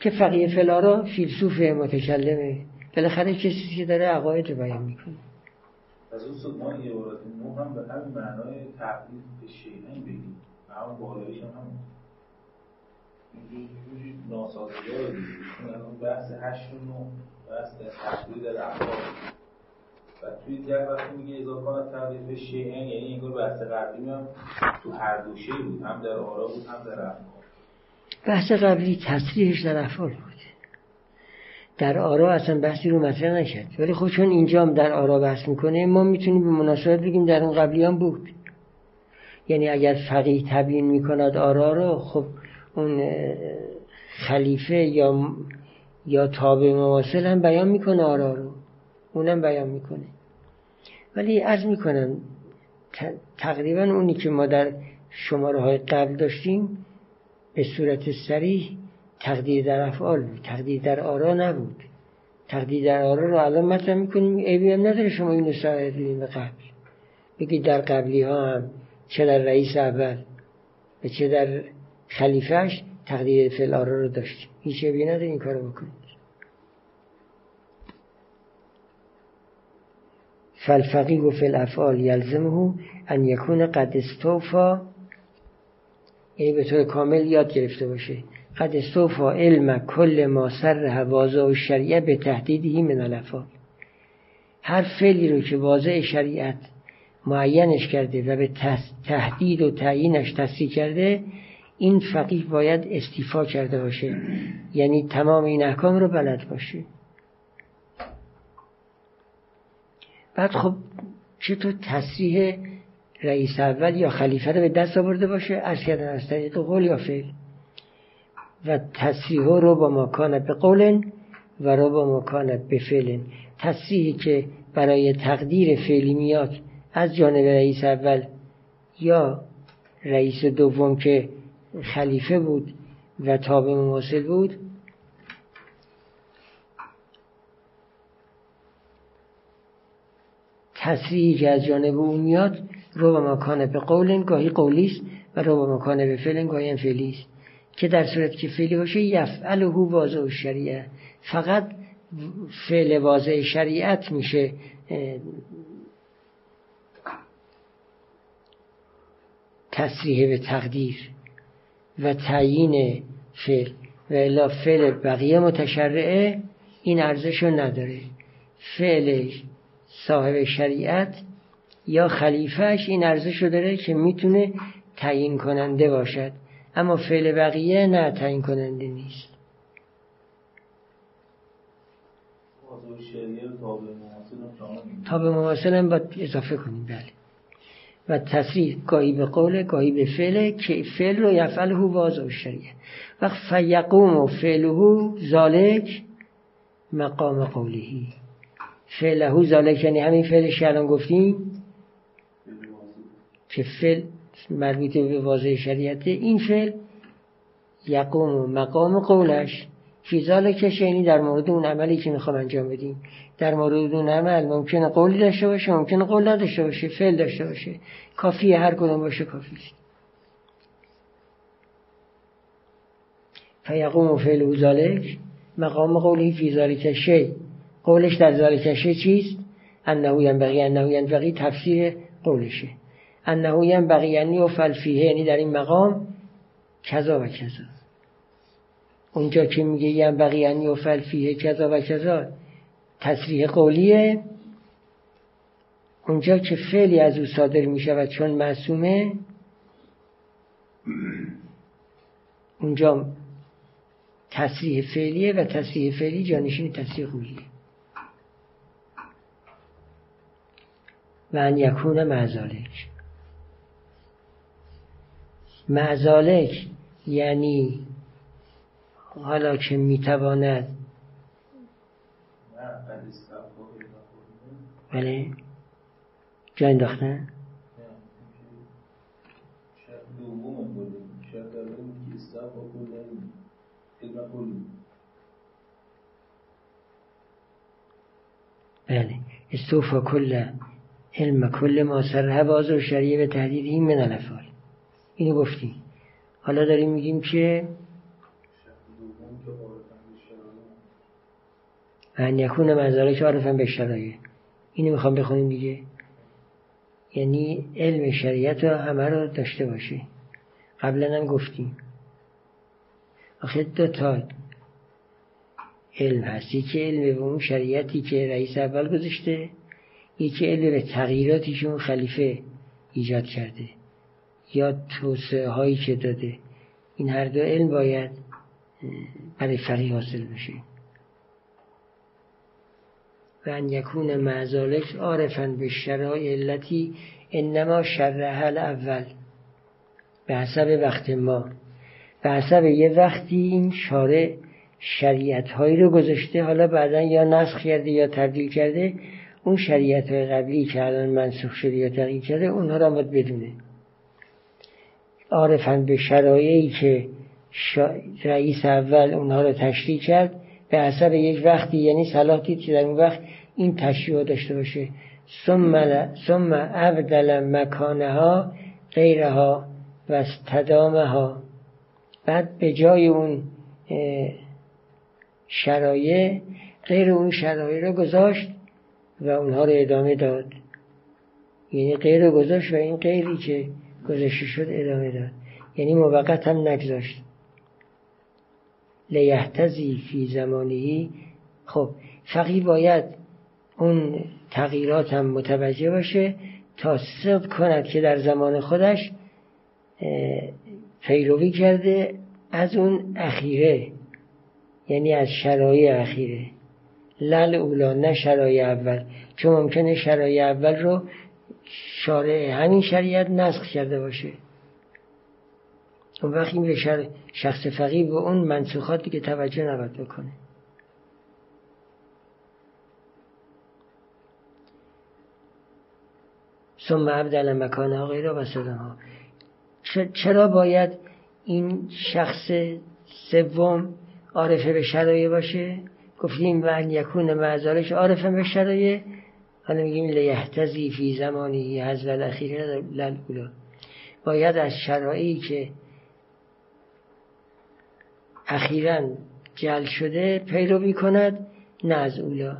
که فقیه فلارا فیلسوف متکلمه. بالاخره کسی که داره عقاید رو بیان می‌کنه.
از اون ما یه عبارت نو هم به همین معنای تقدیر به شیعین بگیم. و همون بالایش هم همون. ناسازگار دیگه الان بحث هشت و نو بحث تقدیر در افعال و توی یک وقتی میگه اضافه کند تقدیر شیئن یعنی انگار بحث قبلی هم تو هر دو شی بود. هم در آرا بود هم در افعال
بحث قبلی تصریحش در افعال بود. در آرا اصلا بحثی رو مطرح نکرد. ولی خب چون اینجا هم در آرا بحث می‌کنه ما می‌تونیم به مناسبت بگیم در اون قبلی هم بود. یعنی اگر فقیه تبیین می‌کند آرا رو خب اون خلیفه یا یا تابع مواصل هم بیان می‌کنه آرا رو. اونم بیان می‌کنه. ولی از می‌کنم تقریبا اونی که ما در شماره های قبل داشتیم به صورت سریح تقدیر در افعال بود. تقدیر در آرا نبود. تقدیر در آرا رو الان مطرح می‌کنیم. ایبی هم نداره شما اینو سرایت به قبل. بگید در قبلی ها هم چه در رئیس اول و چه در خلیفهش تقدیر فعل آرا رو داشتیم هیچ ایبی نداره این کارو بکنید فالفقیه فی الافعال یلزمه ان یکون قد استوفا یعنی به طور کامل یاد گرفته باشه. قد استوفا علم کل ما سر واضع و شریعه به تهدیدی من الافعال هر فعلی رو که واضع شریعت معینش کرده و به تهدید و تعیینش تصریح کرده این فقیه باید استیفا کرده باشه. یعنی تمام این احکام رو بلد باشه. بعد خب چطور تصریح رئیس اول یا خلیفه رو به دست آورده باشه از کردن از طریق قول یا فعل. و تصریح رو با مکان به قول و رو با مکان به فعل تصریحی که برای تقدیر فعلی میاد از جانب رئیس اول یا رئیس دوم که خلیفه بود و تابع مواصل بود تصریحی که از جانب او میاد رو مکان به قول گاهی قولی است و رو مکان به فعل گاهی فعلی است که در صورت که فعلی باشه یفعله واضح شریعه. فقط فعل واضح شریعت میشه تصریح به تقدیر و تعیین فعل. و الا فعل بقیه متشرعه این ارزش رو نداره. فعل صاحب شریعت یا خلیفهش این ارزش رو داره که می‌تونه تعیین کننده باشد. اما فعل بقیه نه تعیین کننده نیست. تابع مواصل هم باید اضافه کنیم بله. و تصریح گاهی به قول گاهی به فعل که فعل رو یفعله واضح شریعه. و فیقوم و فعله ذالک مقام قولهی فعله ذالک یعنی همین فعلش که الان گفتیم که فعل مربوط به واضح شریعته این فعل یقوم مقام قولش. فی ذالکش یعنی در مورد اون عملی که می‌خوام انجام بدیم. در مورد اون عمل ممکنه قولی داشته باشه ممکنه قول نداشته باشه فعل داشته باشه. کافی هر کدوم باشه کافی فیقوم فعل ذالک مقام قولی فی شی قولش در ذالک شی چیست؟ انه ینبغی انه ینبغی تفسیر قولشه. انه ینبغی یعنی و فلفیه یعنی در این مقام کذا و کذا. اونجا که میگه ینبغی یعنی و فلفیه کذا و کذا تصریح قولیه. اونجا که فعلی از او صادر می شود چون معصومه اونجا تصریح فعلیه و تصریح فعلی جانشین تصریح قولیه. و ان یکون معزالک معزالک یعنی حالا که می‌تواند بله. جا انداختن؟ بله. استوفا کل علم کل ما سر باز و شریعه به تهدید این من اینو گفتیم حالا داریم میگیم که ان یکون منظره که عارفن به شرایه اینو می‌خوام بخونیم دیگه. یعنی علم شریعت رو همه رو داشته باشه. قبلا هم گفتیم. آخه دو تا علم هستی که علم به اون شریعتی که رئیس اول گذاشته. یکی علم به تغییراتی که اون خلیفه ایجاد کرده. یا توسعه هایی که داده. این هر دو علم باید برای فقیه حاصل بشه. و ان یکون معزالک عارفا به شرایع علتی انما شرح اول به حسب وقت ما. به حسب یه وقتی این شارع شریعت هایی رو گذاشته حالا بعدا یا نسخ کرده یا تبدیل کرده اون شریعت های قبلی که الان منسوخ شده یا تغییر کرده اونها رو باید بدونه. عارفن به شرایعی که رئیس اول اونها رو تشریح کرد به حسب یک وقتی یعنی صلاح دید که در اون وقت این تشریح داشته باشه. ثم ابدل مکانها غیرها و استدامها. بعد به جای اون شرایع غیر اون شرایع رو گذاشت و اونها رو ادامه داد. یعنی غیر گذاشت و این غیری که گذاشته شد ادامه داد. یعنی موقت هم نگذاشت. لیحتزی فی زمانی خب فقی باید اون تغییرات هم متوجه باشه تا صدق کند که در زمان خودش پیروی کرده از اون اخیره. یعنی از شرایع اخیره. لل اولا نه شرایع اول. چون ممکنه شرایع اول رو شارع همین شریعت نسخ کرده باشه. اون وقت این شخص فقیه به اون منسوخاتی که توجه نباید بکنه. ثم عبدال مکان ها غیره و ها چرا باید این شخص سوم عارفه به شرایع باشه؟ گفتیم و ان یکون معذارش عارفه به شرایع. حالا میگیم لیحتزی فی زمانی حزب الاخیره للولا باید از شرایعی که اخیرا جل شده پیروی کند نه از اولا.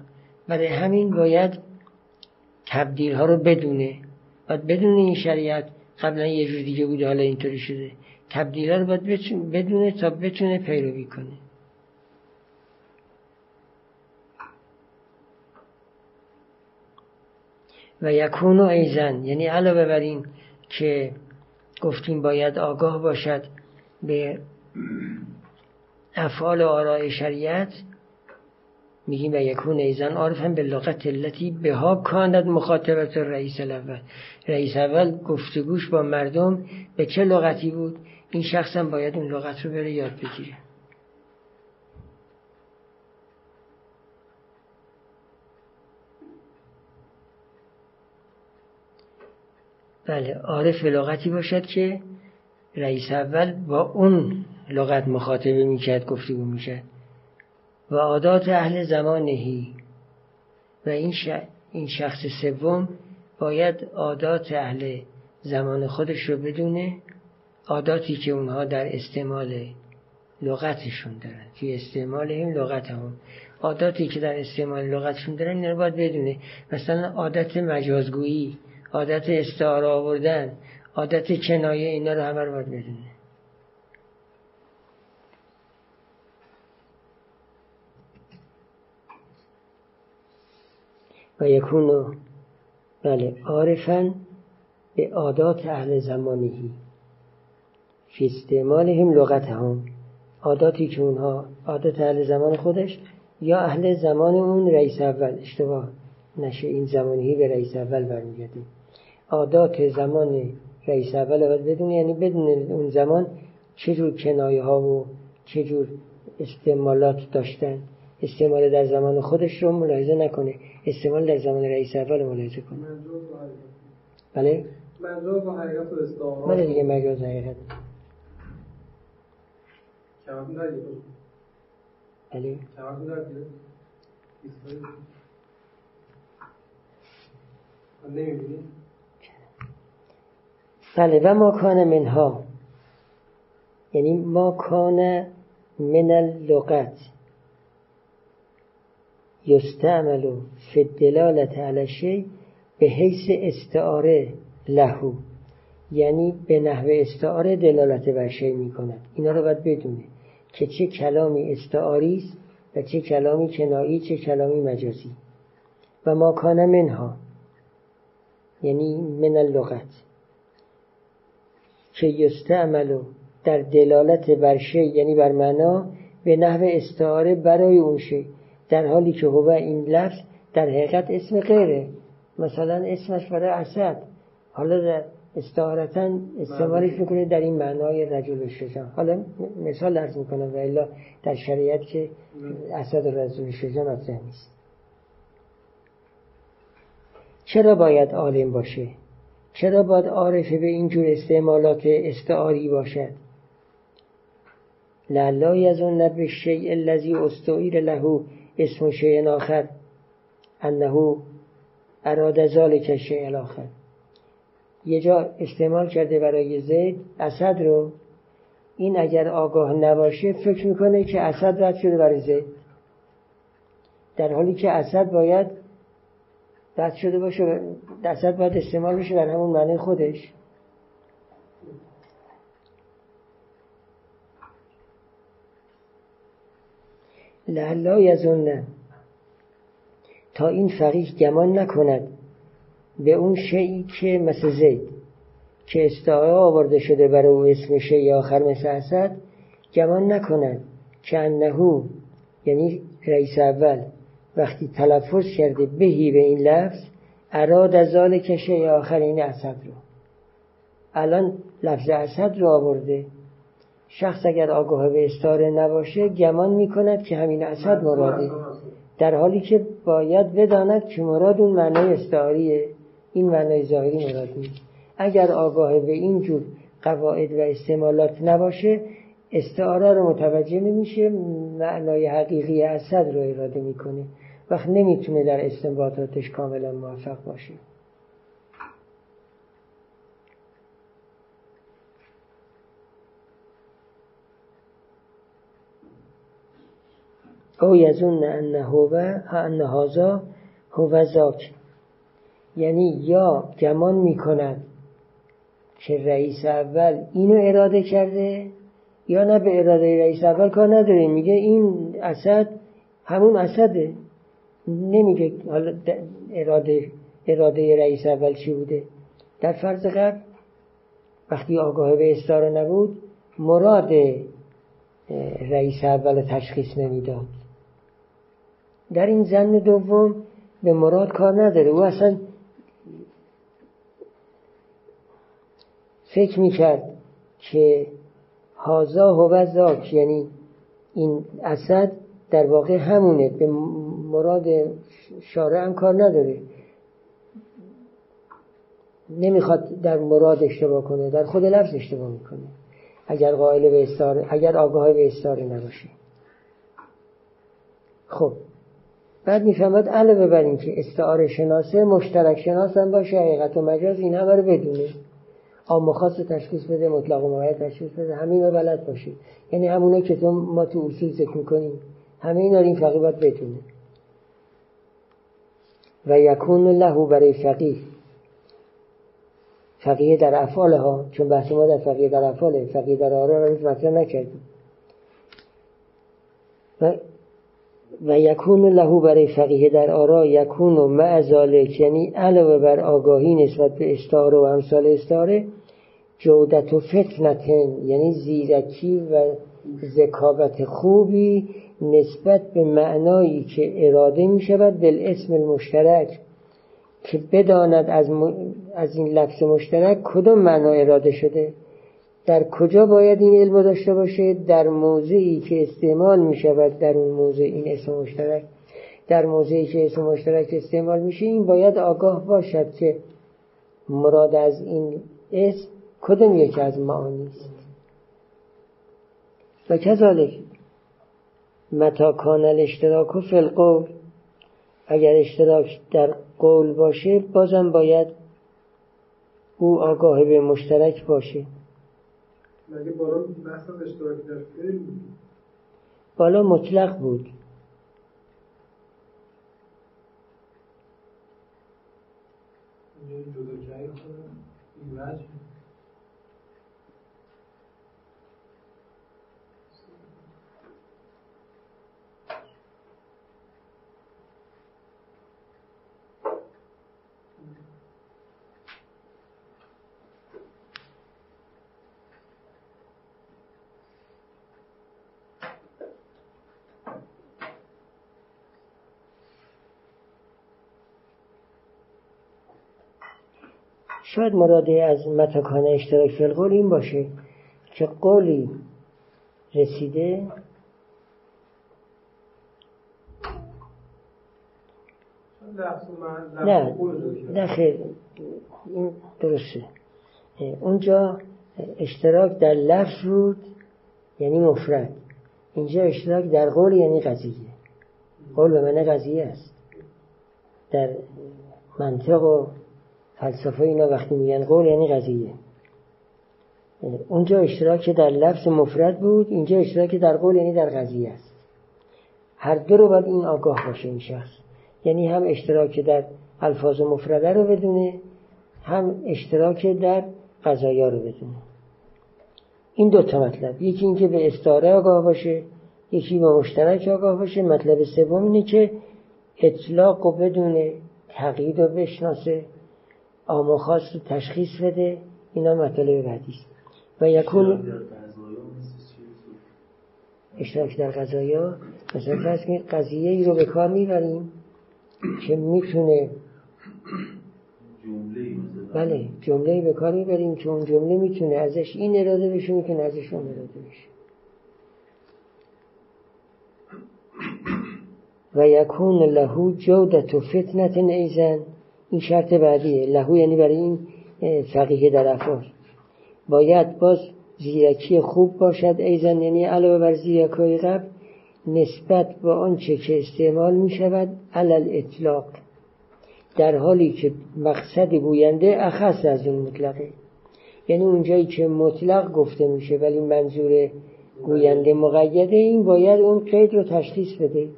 برای همین باید تبدیل ها رو بدونه. باید بدون این شریعت قبلا یه جور دیگه بوده حالا اینطوری شده. تبدیل ها رو باید بدونه تا بتونه پیروی کنه و یکونو ایزن. یعنی علاوه بر این که گفتیم باید آگاه باشد به افعال آراء شریعت میگیم و یکون ایزن عارفن به لغت التي به ها کاند مخاطبت رئیس الاول. رئیس اول گفتگوش با مردم به چه لغتی بود؟ این شخص هم باید اون لغت رو بره یاد بگیره. بله عارف لغتی باشد که رئیس اول با اون لغت مخاطبه می‌کرد گفتگو می‌کرد. و عادات اهل زمانهی و این, این شخص سوم باید عادات اهل زمان خودش رو بدونه عاداتی که اونها در استعمال لغتشون دارن. که استعمال این لغت هم عاداتی که در استعمال لغتشون دارن این رو باید بدونه. مثلا عادت مجازگویی. عادت استعاره آوردن عادت کنایه اینا رو همه رو باید بدونه. و یکونو بله عارفا به عادات اهل زمانهی فی استعمالهم لغتهم. عاداتی که اونها عادت اهل زمان خودش یا اهل زمان اون رئیس اول. اشتباه نشه این زمانهی به رئیس اول برمیگرده. عادات زمان رئیس اول باید بدون یعنی بدون اون زمان چجور کنایه ها و چجور استعمالات داشتن. استعمال در زمان خودش رو ملاحظه نکنه. استعمال در زمان رئیس اول ملاحظه کنه. بله؟
مجاز و حقیقت و استعارات
بله دیگه مجاز حقیقت. بله. بله و ما کان منها. یعنی ما کان من اللغت. یستعمل فی الدلالت علی به حیث استعاره لهو. یعنی به نحو استعاره دلالت بر شی می کند اینا رو باید بدونه که چه کلامی استعاری است و چه کلامی کنایی چه کلامی مجازی. و ما کان منها. یعنی من اللغت. که یستعملو در دلالت بر شی یعنی بر معنا به نحو استعاره برای اون شی. در حالی که هو این لفظ در حقیقت اسم غیره. مثلا اسمش برای اسد. حالا در استعارتا استعمالش می‌کنه در این معنای رجل شجاع. حالا مثال درز می‌کنم و الا در شریعت که اسد و رجل شجاع مطرح نیست. چرا باید عالم باشه؟ چرا باید عارفه به اینجور استعمالات استعاری باشد؟ لعلا یظن بالشیء الذی استعیر له اسم شیء آخر. انه اراد ذلك الشیء الاخر. یه جا استعمال کرده برای زید اسد رو. این اگر آگاه نباشه فکر می‌کنه که اسد رد شده برای زید. در حالی که اسد باید رد شده باشه اسد باید استعمال بشه در همون معنی خودش. لعلا یزنه تا این فقیه گمان نکند به اون شیعی که مثل زید که استعاره آورده شده برای او اسم شیعی آخر مثل اسد گمان نکند که انهو یعنی رئیس اول وقتی تلفظ کرده بهی به این لفظ اراد از ذال کشه آخرین اسد رو. الان لفظ اسد رو آورده. شخص اگر آگاه به استاره نباشه گمان می‌کند که همین اسد مراده. در حالی که باید بداند که مراد اون معنای استعاریه این معنای ظاهری مراد نیست. اگر آگاه به این جور قواعد و استعمالات نباشه استعاره رو متوجه نمیشه معنای حقیقی اسد رو اراده می‌کنه. وقت نمی‌تونه در استنباطاتش کاملا موفق باشه. او یزون ان هو ان هازا هو زاک یعنی یا گمان می‌کند که رئیس اول اینو اراده کرده یا نه به اراده رئیس اول کار نداره میگه این اسد همون اسده. نمیگه حالا اراده اراده رئیس اول چی بوده. در فرض قبل وقتی آگاه به استاره نبود مراد رئیس اول تشخیص نمی‌داد. در این زن دوم به مراد کار نداره. او اصلا فکر می‌کرد که هازا هو زاک یعنی این اسد در واقع همونه. به مراد شارع هم کار نداره. نمی‌خواد در مراد اشتباه کنه در خود لفظ اشتباه می‌کنه. اگر قائل به استاره اگر آگاه به استاره نباشه. خب بعد می‌فهمد علاوه بر این که استعاره شناسه مشترک شناس هم باشه حقیقت و مجاز این همه رو بدونه. عام خاص تشخیص بده مطلق و مقید تشخیص بده. همین رو بلد باشه یعنی همونه که تو ما تو اصول ذکر می‌کنیم همه اینا این فقیه باید بدونه. و یکون له برای فقیه. فقیه در افعال ها چون بحث ما در فقیه در افعاله فقیه در آرا رو مطرح نکردیم و و یکون له برای فقیه در آرا یکون و معزالک یعنی علاوه بر آگاهی نسبت به استاره و امثال استاره جودت و فتنتن یعنی زیرکی و ذکاوت خوبی نسبت به معنایی که اراده می شود اسم المشترک. که بداند از, از این لفظ مشترک کدوم معنا اراده شده؟ در کجا باید این علم داشته باشه؟ در موضعی که استعمال می شود در اون موضع این اسم مشترک. در موضعی که اسم مشترک استعمال میشه این باید آگاه باشد که مراد از این اسم کدوم یکی از معانی است و کذالک متا کان الاشتراک فی القول. اگر اشتراک در قول باشه بازم باید او آگاه به مشترک باشه.
بالا اشتراک در فعل
بالا مطلق بود.
جدا این
شاید مراده از متکان اشتراک فی القول این باشه که قولی رسیده نه نه خیر این درسته. اونجا اشتراک در لفظ بود یعنی مفرد. اینجا اشتراک در قول یعنی قضیه. قول به معنی قضیه است. در منطق و فلسفه اینا وقتی میگن قول یعنی قضیه. اونجا اشتراک در لفظ مفرد بود اینجا اشتراک در قول یعنی در قضیه است. هر دو رو باید این آگاه باشه این شخص. یعنی هم اشتراک در الفاظ مفرده رو بدونه هم اشتراک در قضایا رو بدونه. این دو تا مطلب. یکی اینکه به استاره آگاه باشه یکی به مشترک آگاه باشه. مطلب سوم اینه که اطلاق و بدونه تقیید و بشناسه. آم خاص رو تشخیص بده. اینا مطلب بعدی و یکون اشتراک در قضایا مثلا فرض کنید قضیه ای رو به کار می‌بریم که می‌تونه بله جمله به کار می‌بریم که اون جمله می‌تونه ازش این اراده بشه می‌تونه ازش اون اراده بشه. و یکون لهو جودت و فتنت ایزن. این شرط بعدیه. لهو یعنی برای این فقیه در افعال باید باز زیرکی خوب باشد. ایزن یعنی علاوه بر زیرکای قبل نسبت به آنچه که استعمال می شود علل اطلاق. در حالی که مقصد گوینده اخص از اون مطلقه. یعنی اونجایی که مطلق گفته میشه ولی منظور گوینده مقیده این باید اون قید رو تشخیص بده.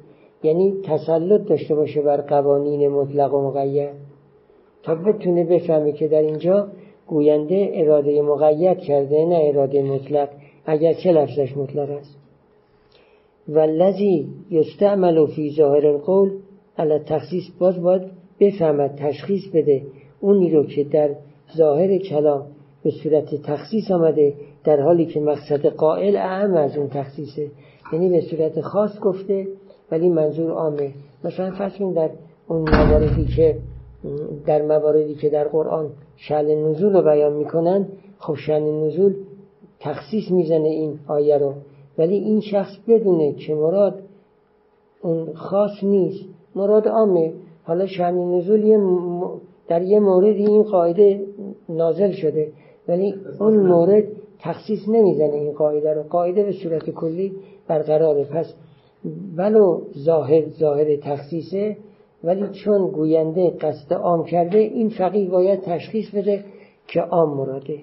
یعنی تسلط داشته باشه بر قوانین مطلق و مقید. تا بتونه بفهمه که در اینجا گوینده اراده مقید کرده نه اراده مطلق اگر چه لفظش مطلق است. و لذی یستعمل فی ظاهر القول علی تخصیص باز باید بفهمد تشخیص بده. اونی رو که در ظاهر کلام به صورت تخصیص آمده در حالی که مقصد قائل اهم از اون تخصیصه. یعنی به صورت خاص گفته ولی منظور عامه. مثلا فرض در اون مواردی که در مواردی که در قرآن شعن نزول رو بیان می‌کنن خب شعن نزول تخصیص می‌زنه این آیه رو. ولی این شخص بدونه که مراد اون خاص نیست مراد عامه. حالا شعن نزول در یه موردی این قاعده نازل شده. ولی اون مورد تخصیص نمی‌زنه این قاعده رو. قاعده به صورت کلی برقراره. پس ولو ظاهر ظاهر تخصیصه ولی چون گوینده قصد عام کرده این فقیه باید تشخیص بده که عام مراده.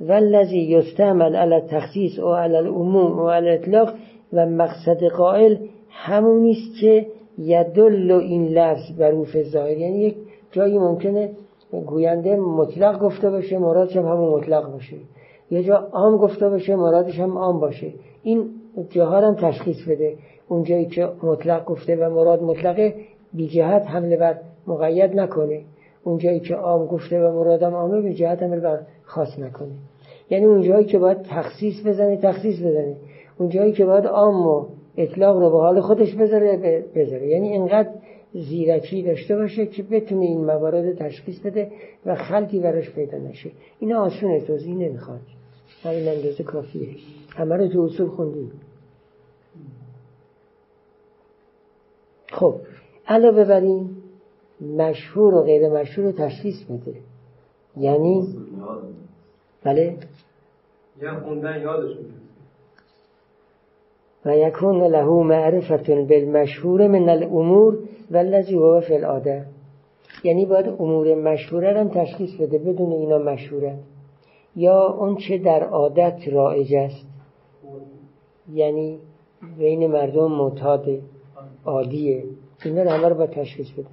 والذی یستعمل علی تخصیص و علی العموم و علی اطلاق و مقصد قائل همون است که یدل این لفظ بر روف ظاهر یعنی یک جایی ممکنه گوینده مطلق گفته باشه مرادش هم همون مطلق باشه. یه جا عام گفته باشه مرادش هم عام باشه. این جاها هم تشخیص بده. اونجایی که مطلق گفته و مراد مطلقه بی جهت حمله بر مقید نکنه. اونجایی که عام گفته و مرادم عامه بی جهت حمله بر خاص نکنه. یعنی اونجایی که باید تخصیص بزنه تخصیص بزنه. اونجایی که باید عام و اطلاق رو به حال خودش بذاره بذاره. یعنی اینقدر زیرکی داشته باشه که بتونه این موارد تشخیص بده و خلطی براش پیدا نشه. اینا آسونه توضیح نمی‌خواد. همین اندازه کافیه. همه رو تو اصول خوندیم. خب علاوه بر این مشهور و غیر مشهور رو تشخیص بده یعنی؟ بله.
یا خوندن یادش
و یکون له معرفتون بالمشهور من الامور والذی هو فی العاده. یعنی باید امور مشهوره هم تشخیص بده بدون اینا مشهوره. یا اون چه در عادت رایج است. یعنی بین مردم معتاد عادیه. اینا رو همه رو باید تشخیص بده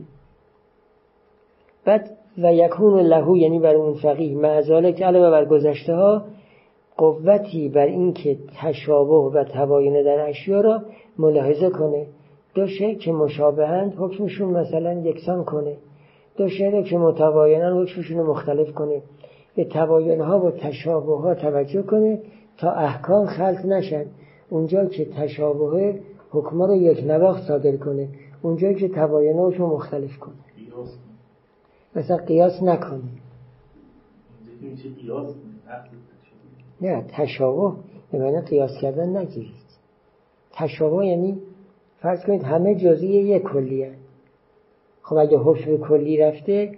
بعد و یکون لهو یعنی بر اون فقیه. معزاله که علاوه بر گذشته ها قوتی بر اینکه تشابه و تباین در اشیا را ملاحظه کنه. دو شی که مشابهند حکمشون مثلا یکسان کنه. دو شی که متباینن حکمشون مختلف کنه. به تباین ها و تشابه ها توجه کنه تا احکام خلط نشد اونجا که تشابه حکما رو یک نواخت صادر کنه. اونجا که تباین رو مختلف کنه. مثلا قیاس نکنه. نه تشابه. به معنی قیاس کردن نگیرید. تشابه یعنی فرض کنید همه جزئی یک کلیه خب اگه حکم کلی رفته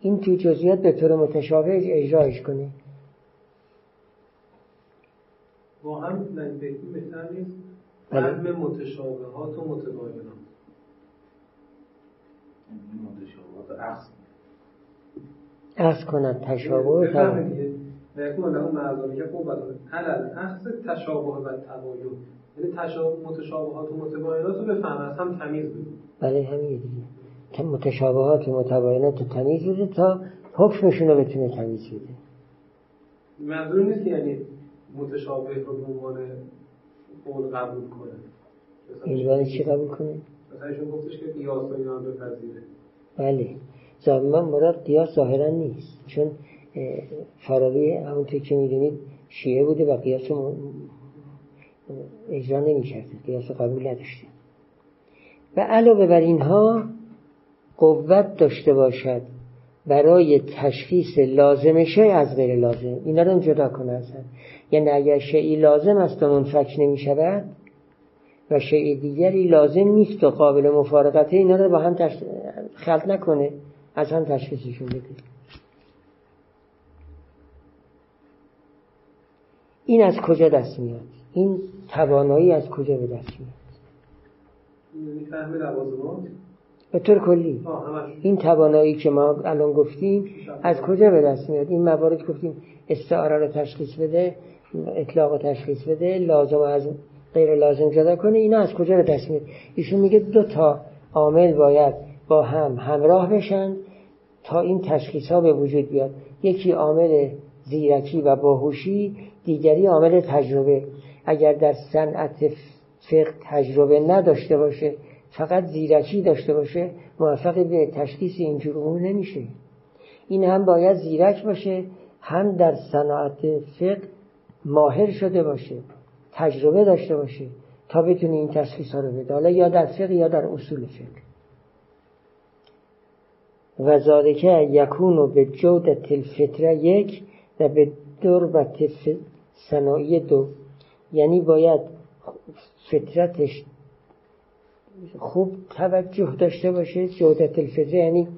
این تو جزئیات به طور متشابه اجرایش کنه.
با هم بهتر نیست؟ بله. علم متشابهات و متباینات.
ارز کنن تشابه و
تباین. نکنه اون مردمی که خوب علل اخذ تشابه و تباین. یعنی متشابهات و متباینات رو بفهم از هم تمیز بده.
بله همین دیگه. که متشابهات و متباینات رو تمیز بده تا حکمشون رو بتونه تمیز بده.
منظور نیست یعنی متشابه رو به عنوان قول قبول کنه.
این چی قبول کنه؟
مثلا ایشون گفتش که قیاس و اینا بپذیره.
بله. من مراد قیاس ظاهرا نیست. چون فارابی همونطور که می‌دونید شیعه بوده و قیاس اجرا نمی کرده قیاس قبول نداشته. و علاوه بر اینها قوت داشته باشد برای تشخیص لازم شی از غیر لازم. اینا رو جدا کنه اصلا. یعنی اگر شیعی لازم است و منفک نمی شود و شیء دیگری لازم نیست و قابل مفارقته اینا رو با هم تش... خلط نکنه از هم تشخیصشون بده. این از کجا دست میاد؟ این توانایی از کجا به دست میاد؟ به طور کلی. این توانایی که ما الان گفتیم از کجا به دست میاد؟ این موارد گفتیم استعاره رو تشخیص بده اطلاق رو تشخیص بده لازم از غیر لازم جدا کنه اینا از کجا دست میاد؟ ایشون میگه دو تا عامل باید با هم همراه بشن تا این تشخیص ها به وجود بیاد. یکی عامل زیرکی و باهوشی دیگری عامل تجربه. اگر در صنعت فقه تجربه نداشته باشه فقط زیرکی داشته باشه موفق به تشخیص اینجور امور نمیشه. این هم باید زیرک باشه هم در صنعت فقه ماهر شده باشه تجربه داشته باشه تا بتونه این تشخیص ها رو بده. حالا یا در فقه یا در اصول فقه. و زادکه یکون به جودت الفطره یک و به دربت صناعی دو. یعنی باید فطرتش خوب توجه داشته باشه. جودت الفطره یعنی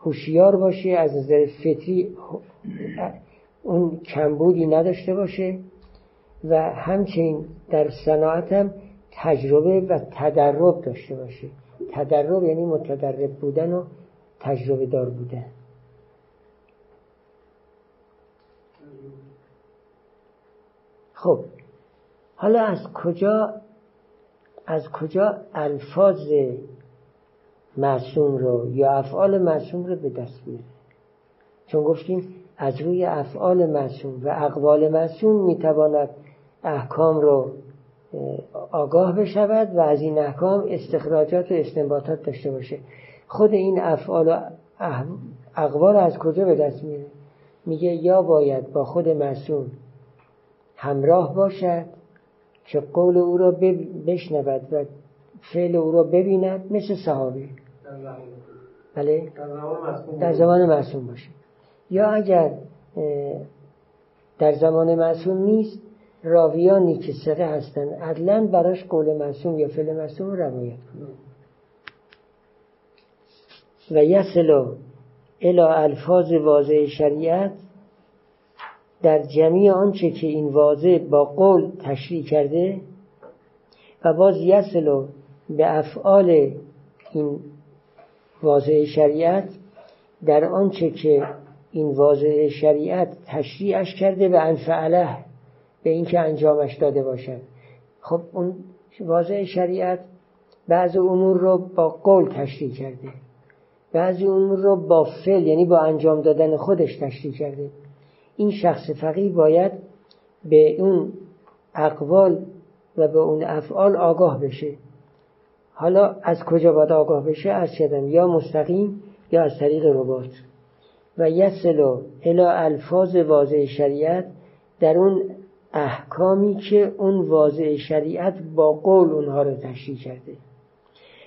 هوشیار باشه از نظر فطری اون کمبودی نداشته باشه. و همچنین در صناعت هم تجربه و تدرب داشته باشه تدرب یعنی متدرب بودن و تجربه دار بودن. خب حالا از کجا از کجا الفاظ معصوم رو یا افعال معصوم رو به دست میاره چون گفتیم از روی افعال معصوم و اقوال معصوم می‌تواند احکام رو آگاه بشود و از این احکام استخراجات و استنباطات داشته باشه. خود این افعال و اقوال از کجا به دست میره؟ میگه یا باید با خود معصوم همراه باشد که قول او را بشنود و فعل او را ببیند مثل صحابه بله؟ در زمان معصوم باشه. یا اگر در زمان معصوم نیست راویانی که سقه هستن. عدلا براش قول معصوم یا فعل رو روایت کنه و یسلو الا الفاظ واضح شریعت در جمعی آنچه که این واضح با قول تشریح کرده و باز یسلو به افعال این واضح شریعت در آنچه که این واضح شریعت تشریعش کرده به انفعله. به اینکه انجامش داده باشد خب اون واضح شریعت بعض امور رو با قول تشریح کرده. بعضی امور رو با فعل یعنی با انجام دادن خودش تشریح کرده. این شخص فقیه باید به اون اقوال و به اون افعال آگاه بشه. حالا از کجا باید آگاه بشه؟ از شدم یا مستقیم یا از طریق رباط و یسلو الا الفاظ واضح شریعت در اون احکامی که اون واضح شریعت با قول اونها رو تشریح کرده.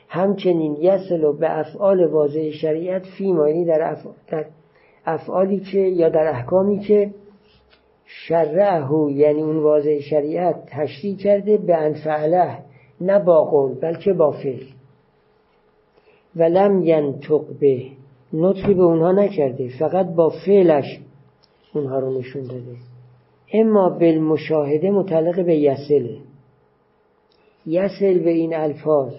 همچنین یصل به افعال واضح شریعت فی یعنی در, در افعالی که یا در احکامی که شرعه یعنی اون واضح شریعت تشریح کرده به انفعله نه با قول بلکه با فعل. و لم ینطق به نطقی به اونها نکرده فقط با فعلش اونها رو نشون داده. اما بالمشاهده متعلق به یسله یسل به این الفاظ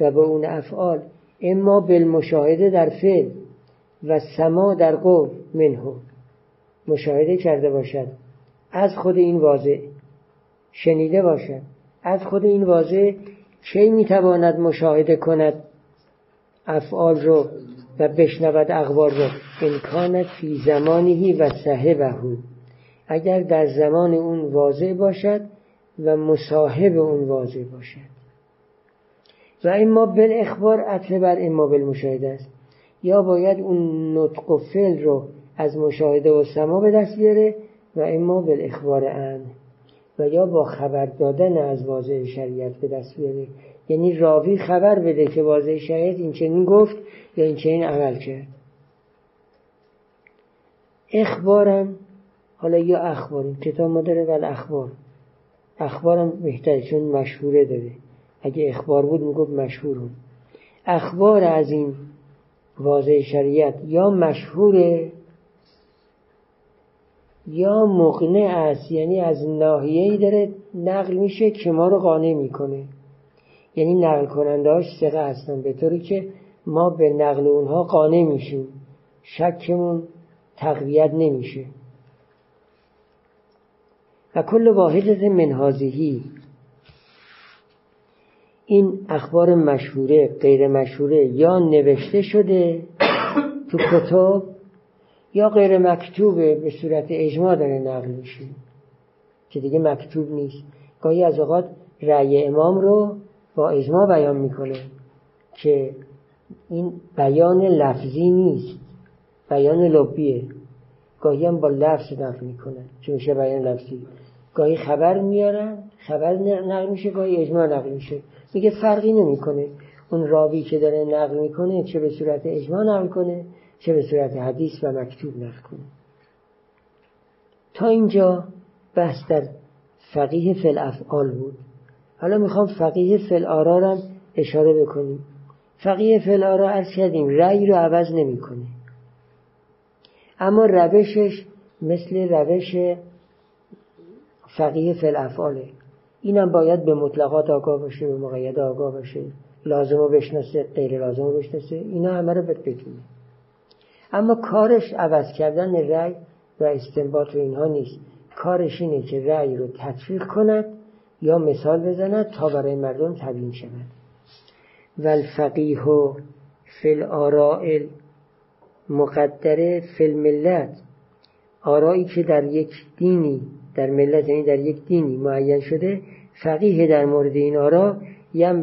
و به اون افعال اما بالمشاهده در فعل و سما در قول منه. مشاهده کرده باشد. از خود این واضع شنیده باشد. از خود این واضع کی می‌تواند مشاهده کند؟ افعال رو و بشنود اخبار رو. امکانت فی زمانیهی و صحبهو اگر در زمان اون واضع باشد و مصاحب اون واضع باشد. و اما بل اخبار عطفه بر اما بل مشاهده است. یا باید اون نطق و فعل رو از مشاهده و سما به دست بیاره و اما بل اخبار ان. و یا با خبر دادن از واضع شریعت به دست بیاره. یعنی راوی خبر بده که واضع شریعت این چنین گفت یا این چنین عمل کرد. اخبارم حالا یا اخباریم کتاب ما داره ولی اخبار. اخبارم بهتره چون مشهوره داره. اگه اخبار بود می‌گفت مشهورم اخبار از این واضع شریعت یا مشهوره یا مقنع است یعنی از ای داره نقل میشه که ما رو قانع می‌کنه. یعنی نقل کنندهاش سقه هستن به طوری که ما به نقل اونها قانع میشیم. شکمون تقویت نمیشه. و کل واحد منهازهی این اخبار مشهوره غیر مشهوره یا نوشته شده تو کتب یا غیر مکتوبه به صورت اجماع داره نقل میشه که دیگه مکتوب نیست. گاهی از اوقات رأی امام رو با اجماع بیان می‌کنه که این بیان لفظی نیست بیان لبیه گاهی هم با لفظ نقل می‌کنن چون میشه بیان لفظی؟ گاهی خبر میارن خبر نقل میشه گاهی اجماع نقل میشه. میگه فرقی نمی‌کنه. اون راوی که داره نقل می‌کنه چه به صورت اجماع نقل کنه چه به صورت حدیث و مکتوب نقل کنه. تا اینجا بحث در فقیه فل افعال بود. حالا می‌خوام فقیه فل آرا هم اشاره بکنیم. فقیه فل آرا ارز کردیم رأی رو عوض نمی‌کنه. اما روشش مثل روش فقیه فل افعاله اینم باید به مطلقات آگاه باشه به مقید آگاه باشه. لازم رو بشناسه غیر لازم رو بشناسه. اینا همه رو بدونه. اما کارش عوض کردن رأی و استنباط و اینها نیست. کارش اینه که رأی رو تطبیق کند یا مثال بزند تا برای مردم تبیین شود. و الفقیه فی الارائل مقدره فی الملت. آرایی که در یک دینی در ملت یعنی در یک دینی معین شده فقیه در مورد این آرا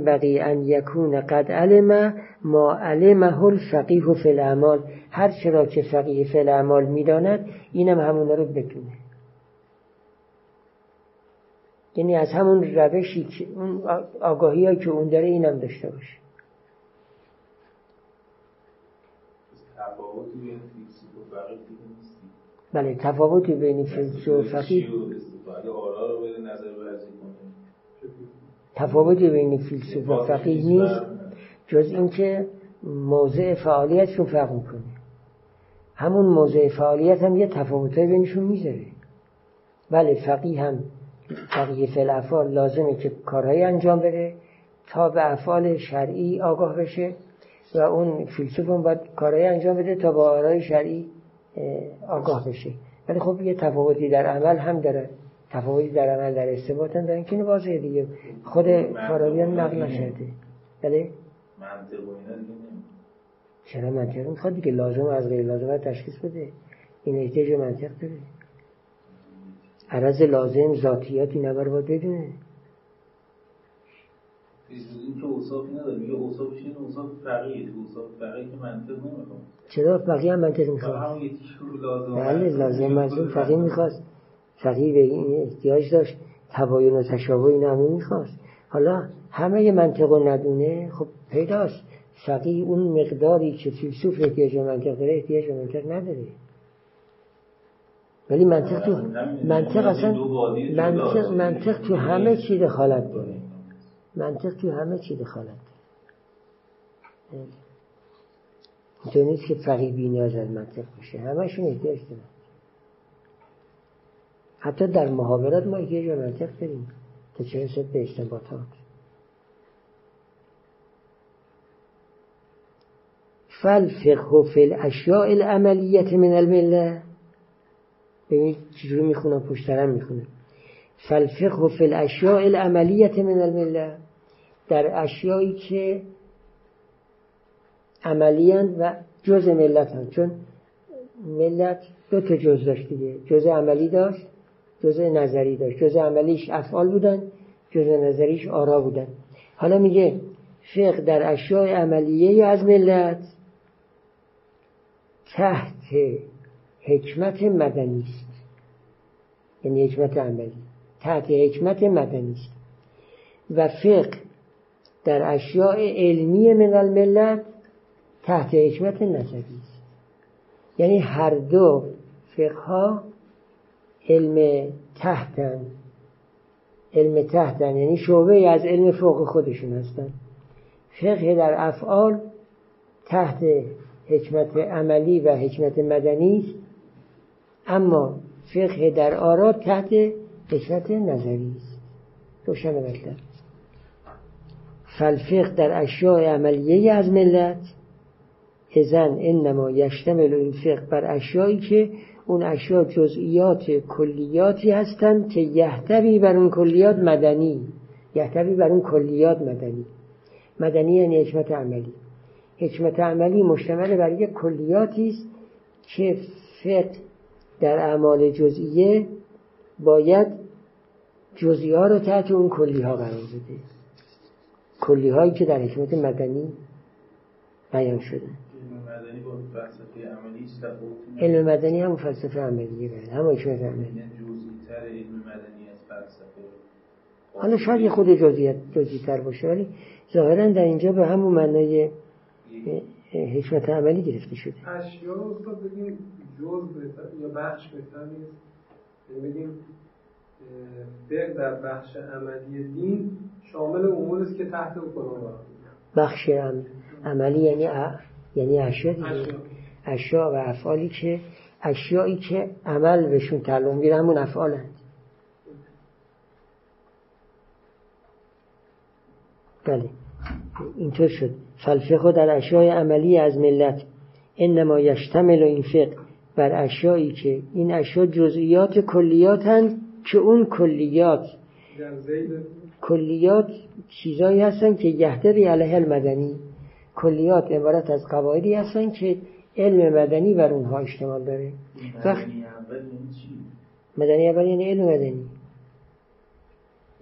بقی ان یکون قد علم ما علمه الفقیه فی الاعمال. هر چرا که فقیه فی الاعمال می‌داند اینم همون رو بدونه. یعنی از همون روشی که اون آگاهی که اون داره اینم داشته باشه. بله تفاوتی بین فیلسوف و فقیه. تفاوتی بین فیلسوف و فقیه نیست. جز اینکه موضع فعالیت رو فرق می‌کنه. همون موضع فعالیت هم یه تفاوتای بینشون می‌ذاره. بله فقیه هم فقیه فعل افعال لازمه که کارهایی انجام بده تا به افعال شرعی آگاه بشه و اون فیلسوف هم باید کارهایی انجام بده تا با آرای شرعی آگاه بشه ولی خب یه تفاوتی در عمل هم داره. تفاوتی در عمل در استباط هم دارن که واضحه دیگه. خود فارابی هم نقل نشده. بله؟ چرا منطق می‌خواد دیگه؟ لازم از غیر لازم تشخیص بده. این احتیاج منطق داره. عرض لازم ذاتیاتی نبر باید بدونه.
این که اوصافی نداره. میگه اوصافش این اوصاف فقیه تو اوصاف فقیه که منطق نمی‌خواد.
چرا فقیه هم منطق می‌خواد؟ بله لازم منطق فقیه می‌خواست. فقیه به این احتیاج داشت. تباین و تشابه این همه می‌خواست. حالا همه منطق و ندونه خب پیداست. فقیه اون مقداری که فیلسوف احتیاج به منطق داره احتیاج به منطق نداره. ولی منطق تو منطق اصلا منطق, منطق تو همه چی دخالت داره. منطق تو همه چی دخالت. داره اینطور نیست که فقیه بی نیاز از منطق باشه. همشون احتیاج دارن. حتی در محاورات ما احتیاج به منطق داریم تا چه رسد به استنباطات فالفقه فی الاشیاء العملیت من المله. ببینید چجوری می‌خونم پشترم می‌خونم فالفقه فی الاشیاء العملیت من المله. در اشیایی که عملیان و جز ملت هم چون ملت دو تا جز داشت دیگه. جز عملی داشت جز نظری داشت. جز عملیش افعال بودن جز نظریش آرا بودن. حالا میگه فقه در اشیاء عملیه از ملت؟ تحت حکمت مدنی است. یعنی حکمت عملی. تحت حکمت مدنی است. و فقه در اشیاء علمی من الملت تحت حکمت نظری است. یعنی هر دو فقه ها علم تحتن علم تحتن یعنی شعبه از علم فوق خودشون هستن. فقه در افعال تحت حکمت عملی و حکمت مدنی است. اما فقه در آرا تحت حکمت نظری است. روشن بلدن فالفقه در اشیاء عملیه از ملت ازن انما یشتمل این فقه بر اشیایی که اون اشیا جزئیات کلیاتی هستند که یحتوی بر اون کلیات مدنی. یحتوی بر اون کلیات مدنی. مدنی یعنی حکمت عملی. حکمت عملی مشتمل بر یک کلیاتی است که فقه در اعمال جزئیه باید جزئی ها رو تحت اون کلی ها قرار بده. کلی هایی که در حکمت مدنی بیان شده. علم مدنی هم فلسفه عملیه بله هم حکمت عملی.
یعنی
حالا شاید یه خود جزئیات جزئی باشه ولی ظاهرا در اینجا به همون معنای حکمت عملی گرفته شده.
اشیا رو بگیم جز یا بخش بهتر نیست. یعنی بگیم فقه در بخش عملی دین شامل امور است که تحت قرار
بخش عملی یعنی ا... یعنی اشیا اشیا و افعالی که اشیایی که عمل بهشون تعلق می‌گیره همون افعالند. بله. اینطور شد. فلفقه در اشیای عملی از ملت. انما یشتمل این فقه بر اشیایی که این اشیا جزئیات کلیات هند که اون کلیات؟ کلیات چیزایی هستن که یهدری علیه المدنی کلیات عبارت از قواعدی هستن که علم مدنی بر اونها اشتمال داره. مدنی اول یعنی علم مدنی.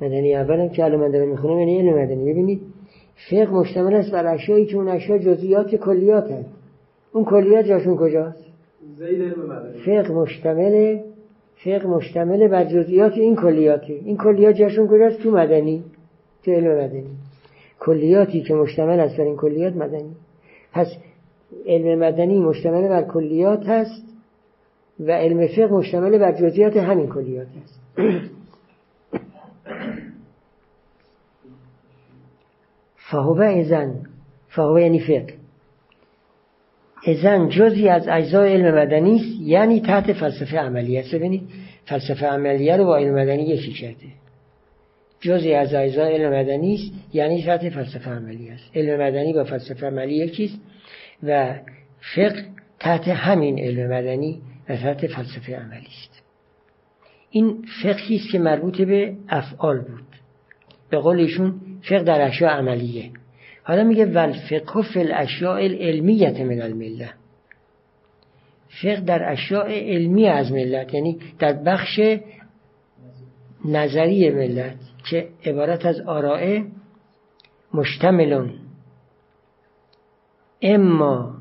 مدنی اول هم که الان من دارم می‌خونم یعنی علم مدنی. ببینید فقه مشتمل است بر اشیایی که اون اشیا جزئیات کلیات هست اون کلیات جاشون کجاست؟ فقه مشتمل فقه مشتمل بر جزئیات این کلیاتی این کلیات جاشون کجاست؟ تو مدنی. تو علم مدنی. کلیاتی که مشتمل است بر این کلیات مدنی. پس علم مدنی مشتمل بر کلیات هست و علم فقه مشتمل بر جزئیات همین کلیات هست. فهو ازن فهو یعنی فقه. ازن جزی از اجزای علم مدنی است یعنی تحت فلسفه عملیه است. ببینید فلسفه عملیه رو با علم مدنی یکی کرده. جزی از اجزای علم مدنی است یعنی تحت فلسفه عملی است. علم مدنی با فلسفه عملی یکیست و فقه تحت همین علم مدنی و تحت فلسفه عملی است. این فقهی است که مربوط به افعال بود. به قول ایشون فقه در اشیاء عملیه. حالا میگه ول فقه فی الاشیاء العلمیت من المله فقه در اشیاء علمی از ملت یعنی در بخش نظری ملت که عبارت از آرائه مشتملون. اما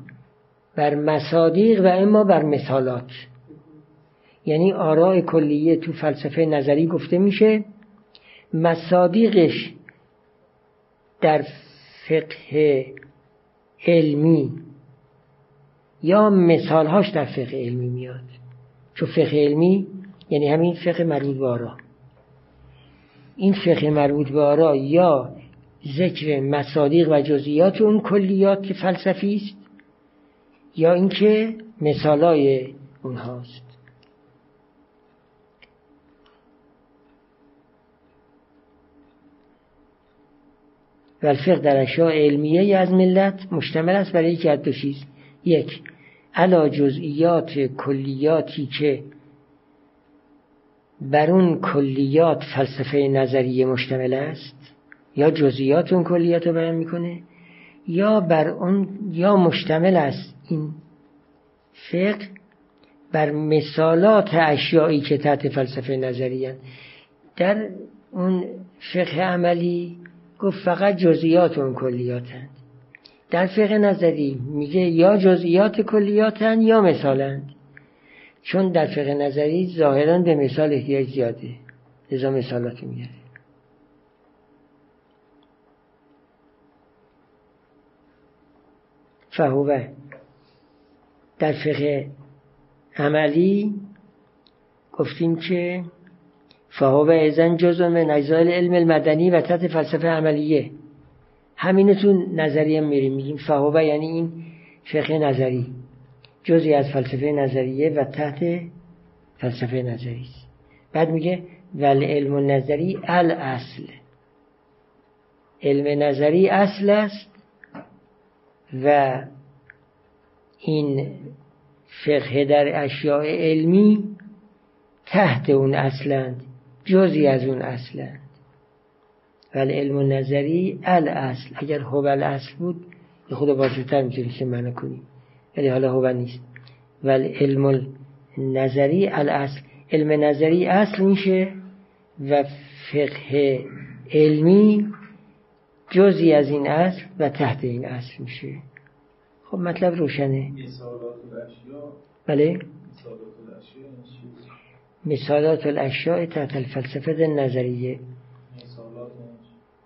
بر مصادیق و اما بر مثالات. یعنی آراء کلیه تو فلسفه نظری گفته میشه مصادیقش در فقه علمی یا مثالهاش در فقه علمی میاد. چون فقه علمی یعنی همین فقه مربوط به آرا این فقه مربوط به آرا یا ذکر مصادیق و جزئیات اون کلیات که فلسفی است یا اینکه مثالای اونهاست. و الفقه در اشیاء علمیه از ملت مشتمل است برای یکی از دو چیز. یک علا جزئیات کلیاتی که بر اون کلیات فلسفه نظریه مشتمل است یا جزئیات اون کلیات رو بیان می‌کنه یا بر اون یا مشتمل است این فقه بر مثالات اشیایی که تحت فلسفه نظریه در اون فقه عملی گفت فقط جزئیات اون کلیاتند در فقه نظری میگه یا جزئیات کلیاتند یا مثالند. چون در فقه نظری ظاهرا به مثال احتیاج زیاده. لذا مثالات میاره. فهوه. در فقه عملی گفتیم که فهوه ازن جزء من اجزای علم المدنی و تحت فلسفه عملیه. همینو تو نظریه میریم. میگیم فهوه یعنی این فقه نظری. جزی از فلسفه نظریه و تحت فلسفه نظری است. بعد میگه ول علم نظری الاصل. علم نظری اصل است و این فقه در اشیاء علمی تحت اون اصلند. جزی از اون اصلند. ولی علم نظری الاصل. اگر هو الاصل بود خود واضحتر می‌تونی که منو کنیم. ولی حالا هو نیست. ولی علم نظری الاصل. علم نظری اصل میشه و فقه علمی جزی از این اصل و تحت این اصل میشه. خب مطلب روشنه. بله. مثالات الاشیاء تحت الفلسفه نظریه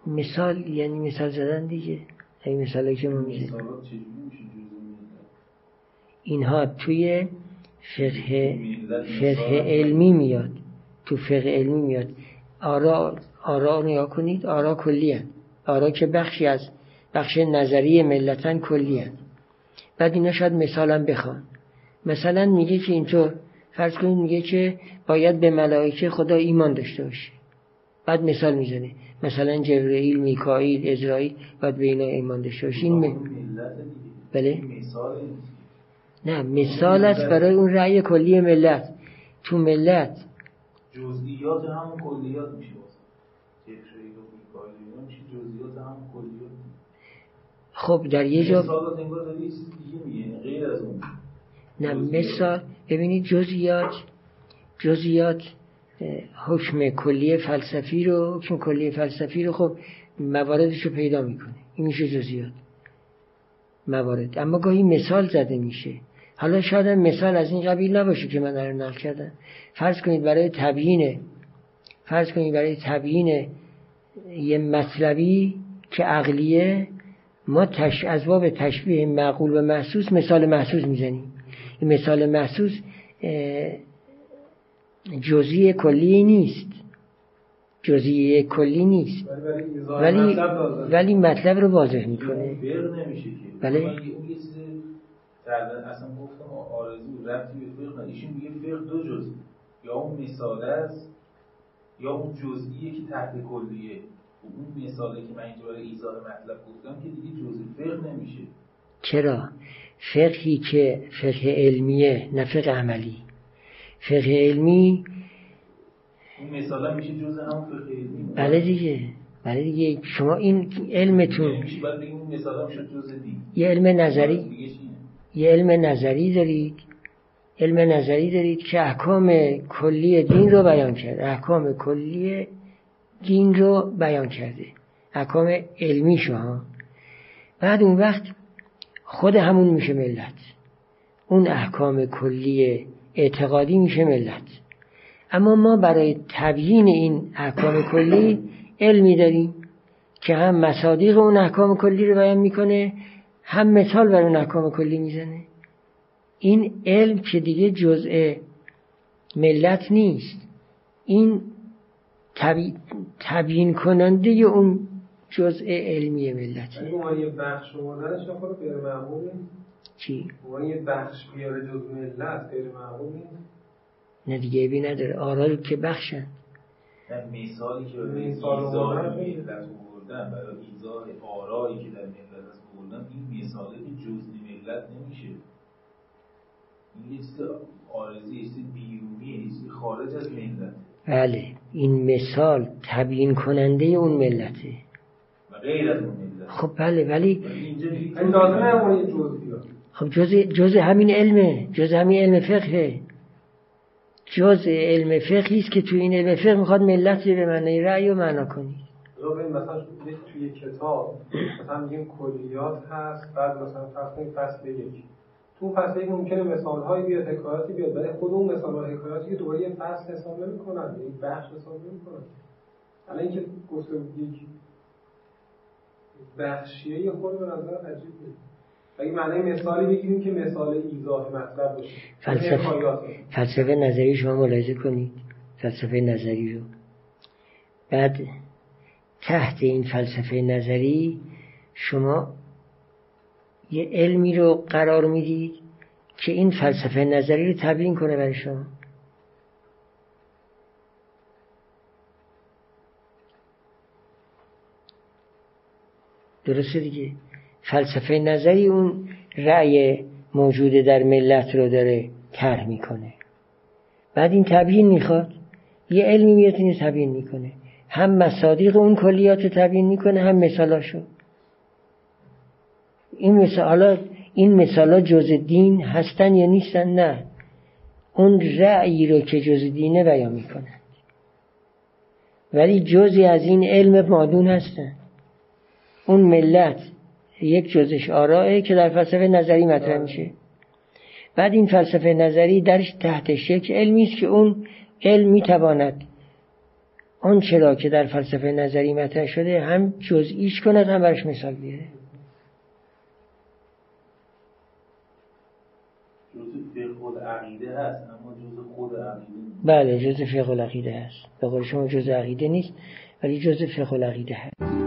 مثال یعنی مثال زدن دیگه. این مثالی که ما میشه اینها توی فقه فقه علمی میاد. تو فقه علمی میاد. آرا آرا نیا کنید آرا کلی هن. آرا که بخشی از بخش نظری ملتن کلی هن. بعد اینا شاید مثالم بخوان. مثلا میگه که اینطور فرض کنید میگه که باید به ملائکه خدا ایمان داشته باشه. بعد مثال می‌زنه. مثلا جبرئیل میکائیل ازرائیل باید به اینا ایمان داشته باشه. این بله؟ نه مثال است برای اون رأی کلی ملت. تو ملت
جزئیات هم کلیات میشه
خب در یه جا نه مثال ببینید جزئیات جزئیات حکم کلی فلسفی رو حکم کلی فلسفی رو خب مواردش رو پیدا می‌کنه. این میشه جزئیات. موارد. اما گاهی مثال زده میشه. حالا شاید مثال از این قبیل نباشه که من در نقل کردم. فرض کنید برای تبیین فرض کنید برای تبیین یه مطلبی که عقلیه ما تش... از باب تشبیه معقول و محسوس مثال محسوس می‌زنیم. مثال محسوس جزئی کلی نیست. جزئی کلی نیست. ولی ولی مطلب رو واضح می‌کنه.
بله. اصلا گفتم آرزو رفتی به فقه ایشون میگه فقه دو جزئی یا اون مثال است یا اون جزئیه که تحت کلیه. اون مثاله که من اینجا برای ایزار مطلب گفتم که دیگه جزئی فقه نمیشه.
چرا؟ فقهی که فقه علمیه نه فقه عملی. فقه علمی
اون مثالا میشه جزء همون فقه علمی.
بله دیگه. بله دیگه. شما این علمتون یه علم نظری یه علم نظری دارید. علم نظری دارید که احکام کلی دین رو بیان کرده. احکام کلی دین رو بیان کرده. احکام علمی شما. بعد اون وقت خود همون میشه ملت. اون احکام کلی اعتقادی میشه ملت. اما ما برای تبیین این احکام کلی علمی داریم که هم مصادیق اون احکام کلی رو بیان می‌کنه هم مثال بر اون احکام کلی می‌زنه. این علم که دیگه جزء ملت نیست. این تبیین کننده اون جزء علمی ملت.
یه بخش آوردنش غیر معموله
چی؟
یه بخش بیاره جز ملت غیر معموله
نه دیگه بی نداره. آرای که بخشن.
مثالی که برای ایزای ملت آوردن برای ایزای آرایی که در ملت هست آوردن این مثاله که جزء ملت نمیشه. این چیز آرزی چیز بیرونیه یه چیز خارج از ملت.
بله. این مثال تبیین کننده اون ملته.
غیر از
خب بله ولی خب جز, جز همین علمه جز همین علم فقهه. جز علم فقهی است که تو این علم فقه می‌خواد ملت به معنی رأی و معنا کنی
مثلا توی کتاب مثلا میگیم کلیات هست بعد مثلا فرض فصل یک. تو فصل یک ممکنه مثال هایی بیاد حکایاتی بیاد ولی خود اون مثال ها حکایاتی که دوباره یه فصل حساب نمی‌کنن یک بخش حساب نمی‌کنن. الان اینکه گفته یک بخشیه خود به نظر عجیب اگه معنی مثالی بگیریم که مثال ایزاه مطلب باشه.
فلسفه, فلسفه نظری شما ملاحظه کنید. فلسفه نظری رو. بعد تحت این فلسفه نظری شما یه علمی رو قرار می‌دید که این فلسفه نظری رو تبیین کنه برای شما. درسته دیگه. فلسفه نظری اون رأی موجود در ملت رو داره طرح می‌کنه. بعد این تبیین می‌خواد. یه علمی میاد این تبیین می‌کنه. هم مصادیق اون کلیات رو تبیین می‌کنه هم مثالاشو. این مثالا این مثالا جز دین هستن یا نیستن؟ نه. اون رأیی رو که جز دینه بیان می‌کنن. ولی جزی از این علم مادون هستن. اون ملت یک جزش آرائه که در فلسفه نظری مطرح میشه. بعد این فلسفه نظری درش تحتش یک علمی است که اون علم می‌تواند آن چرا که در فلسفه نظری مطرح شده هم جزئیش کند هم برش مثال بیاره. بله جزء فقه العقیده هست. به قول شما جزء عقیده نیست ولی جزء فقه العقیده هست.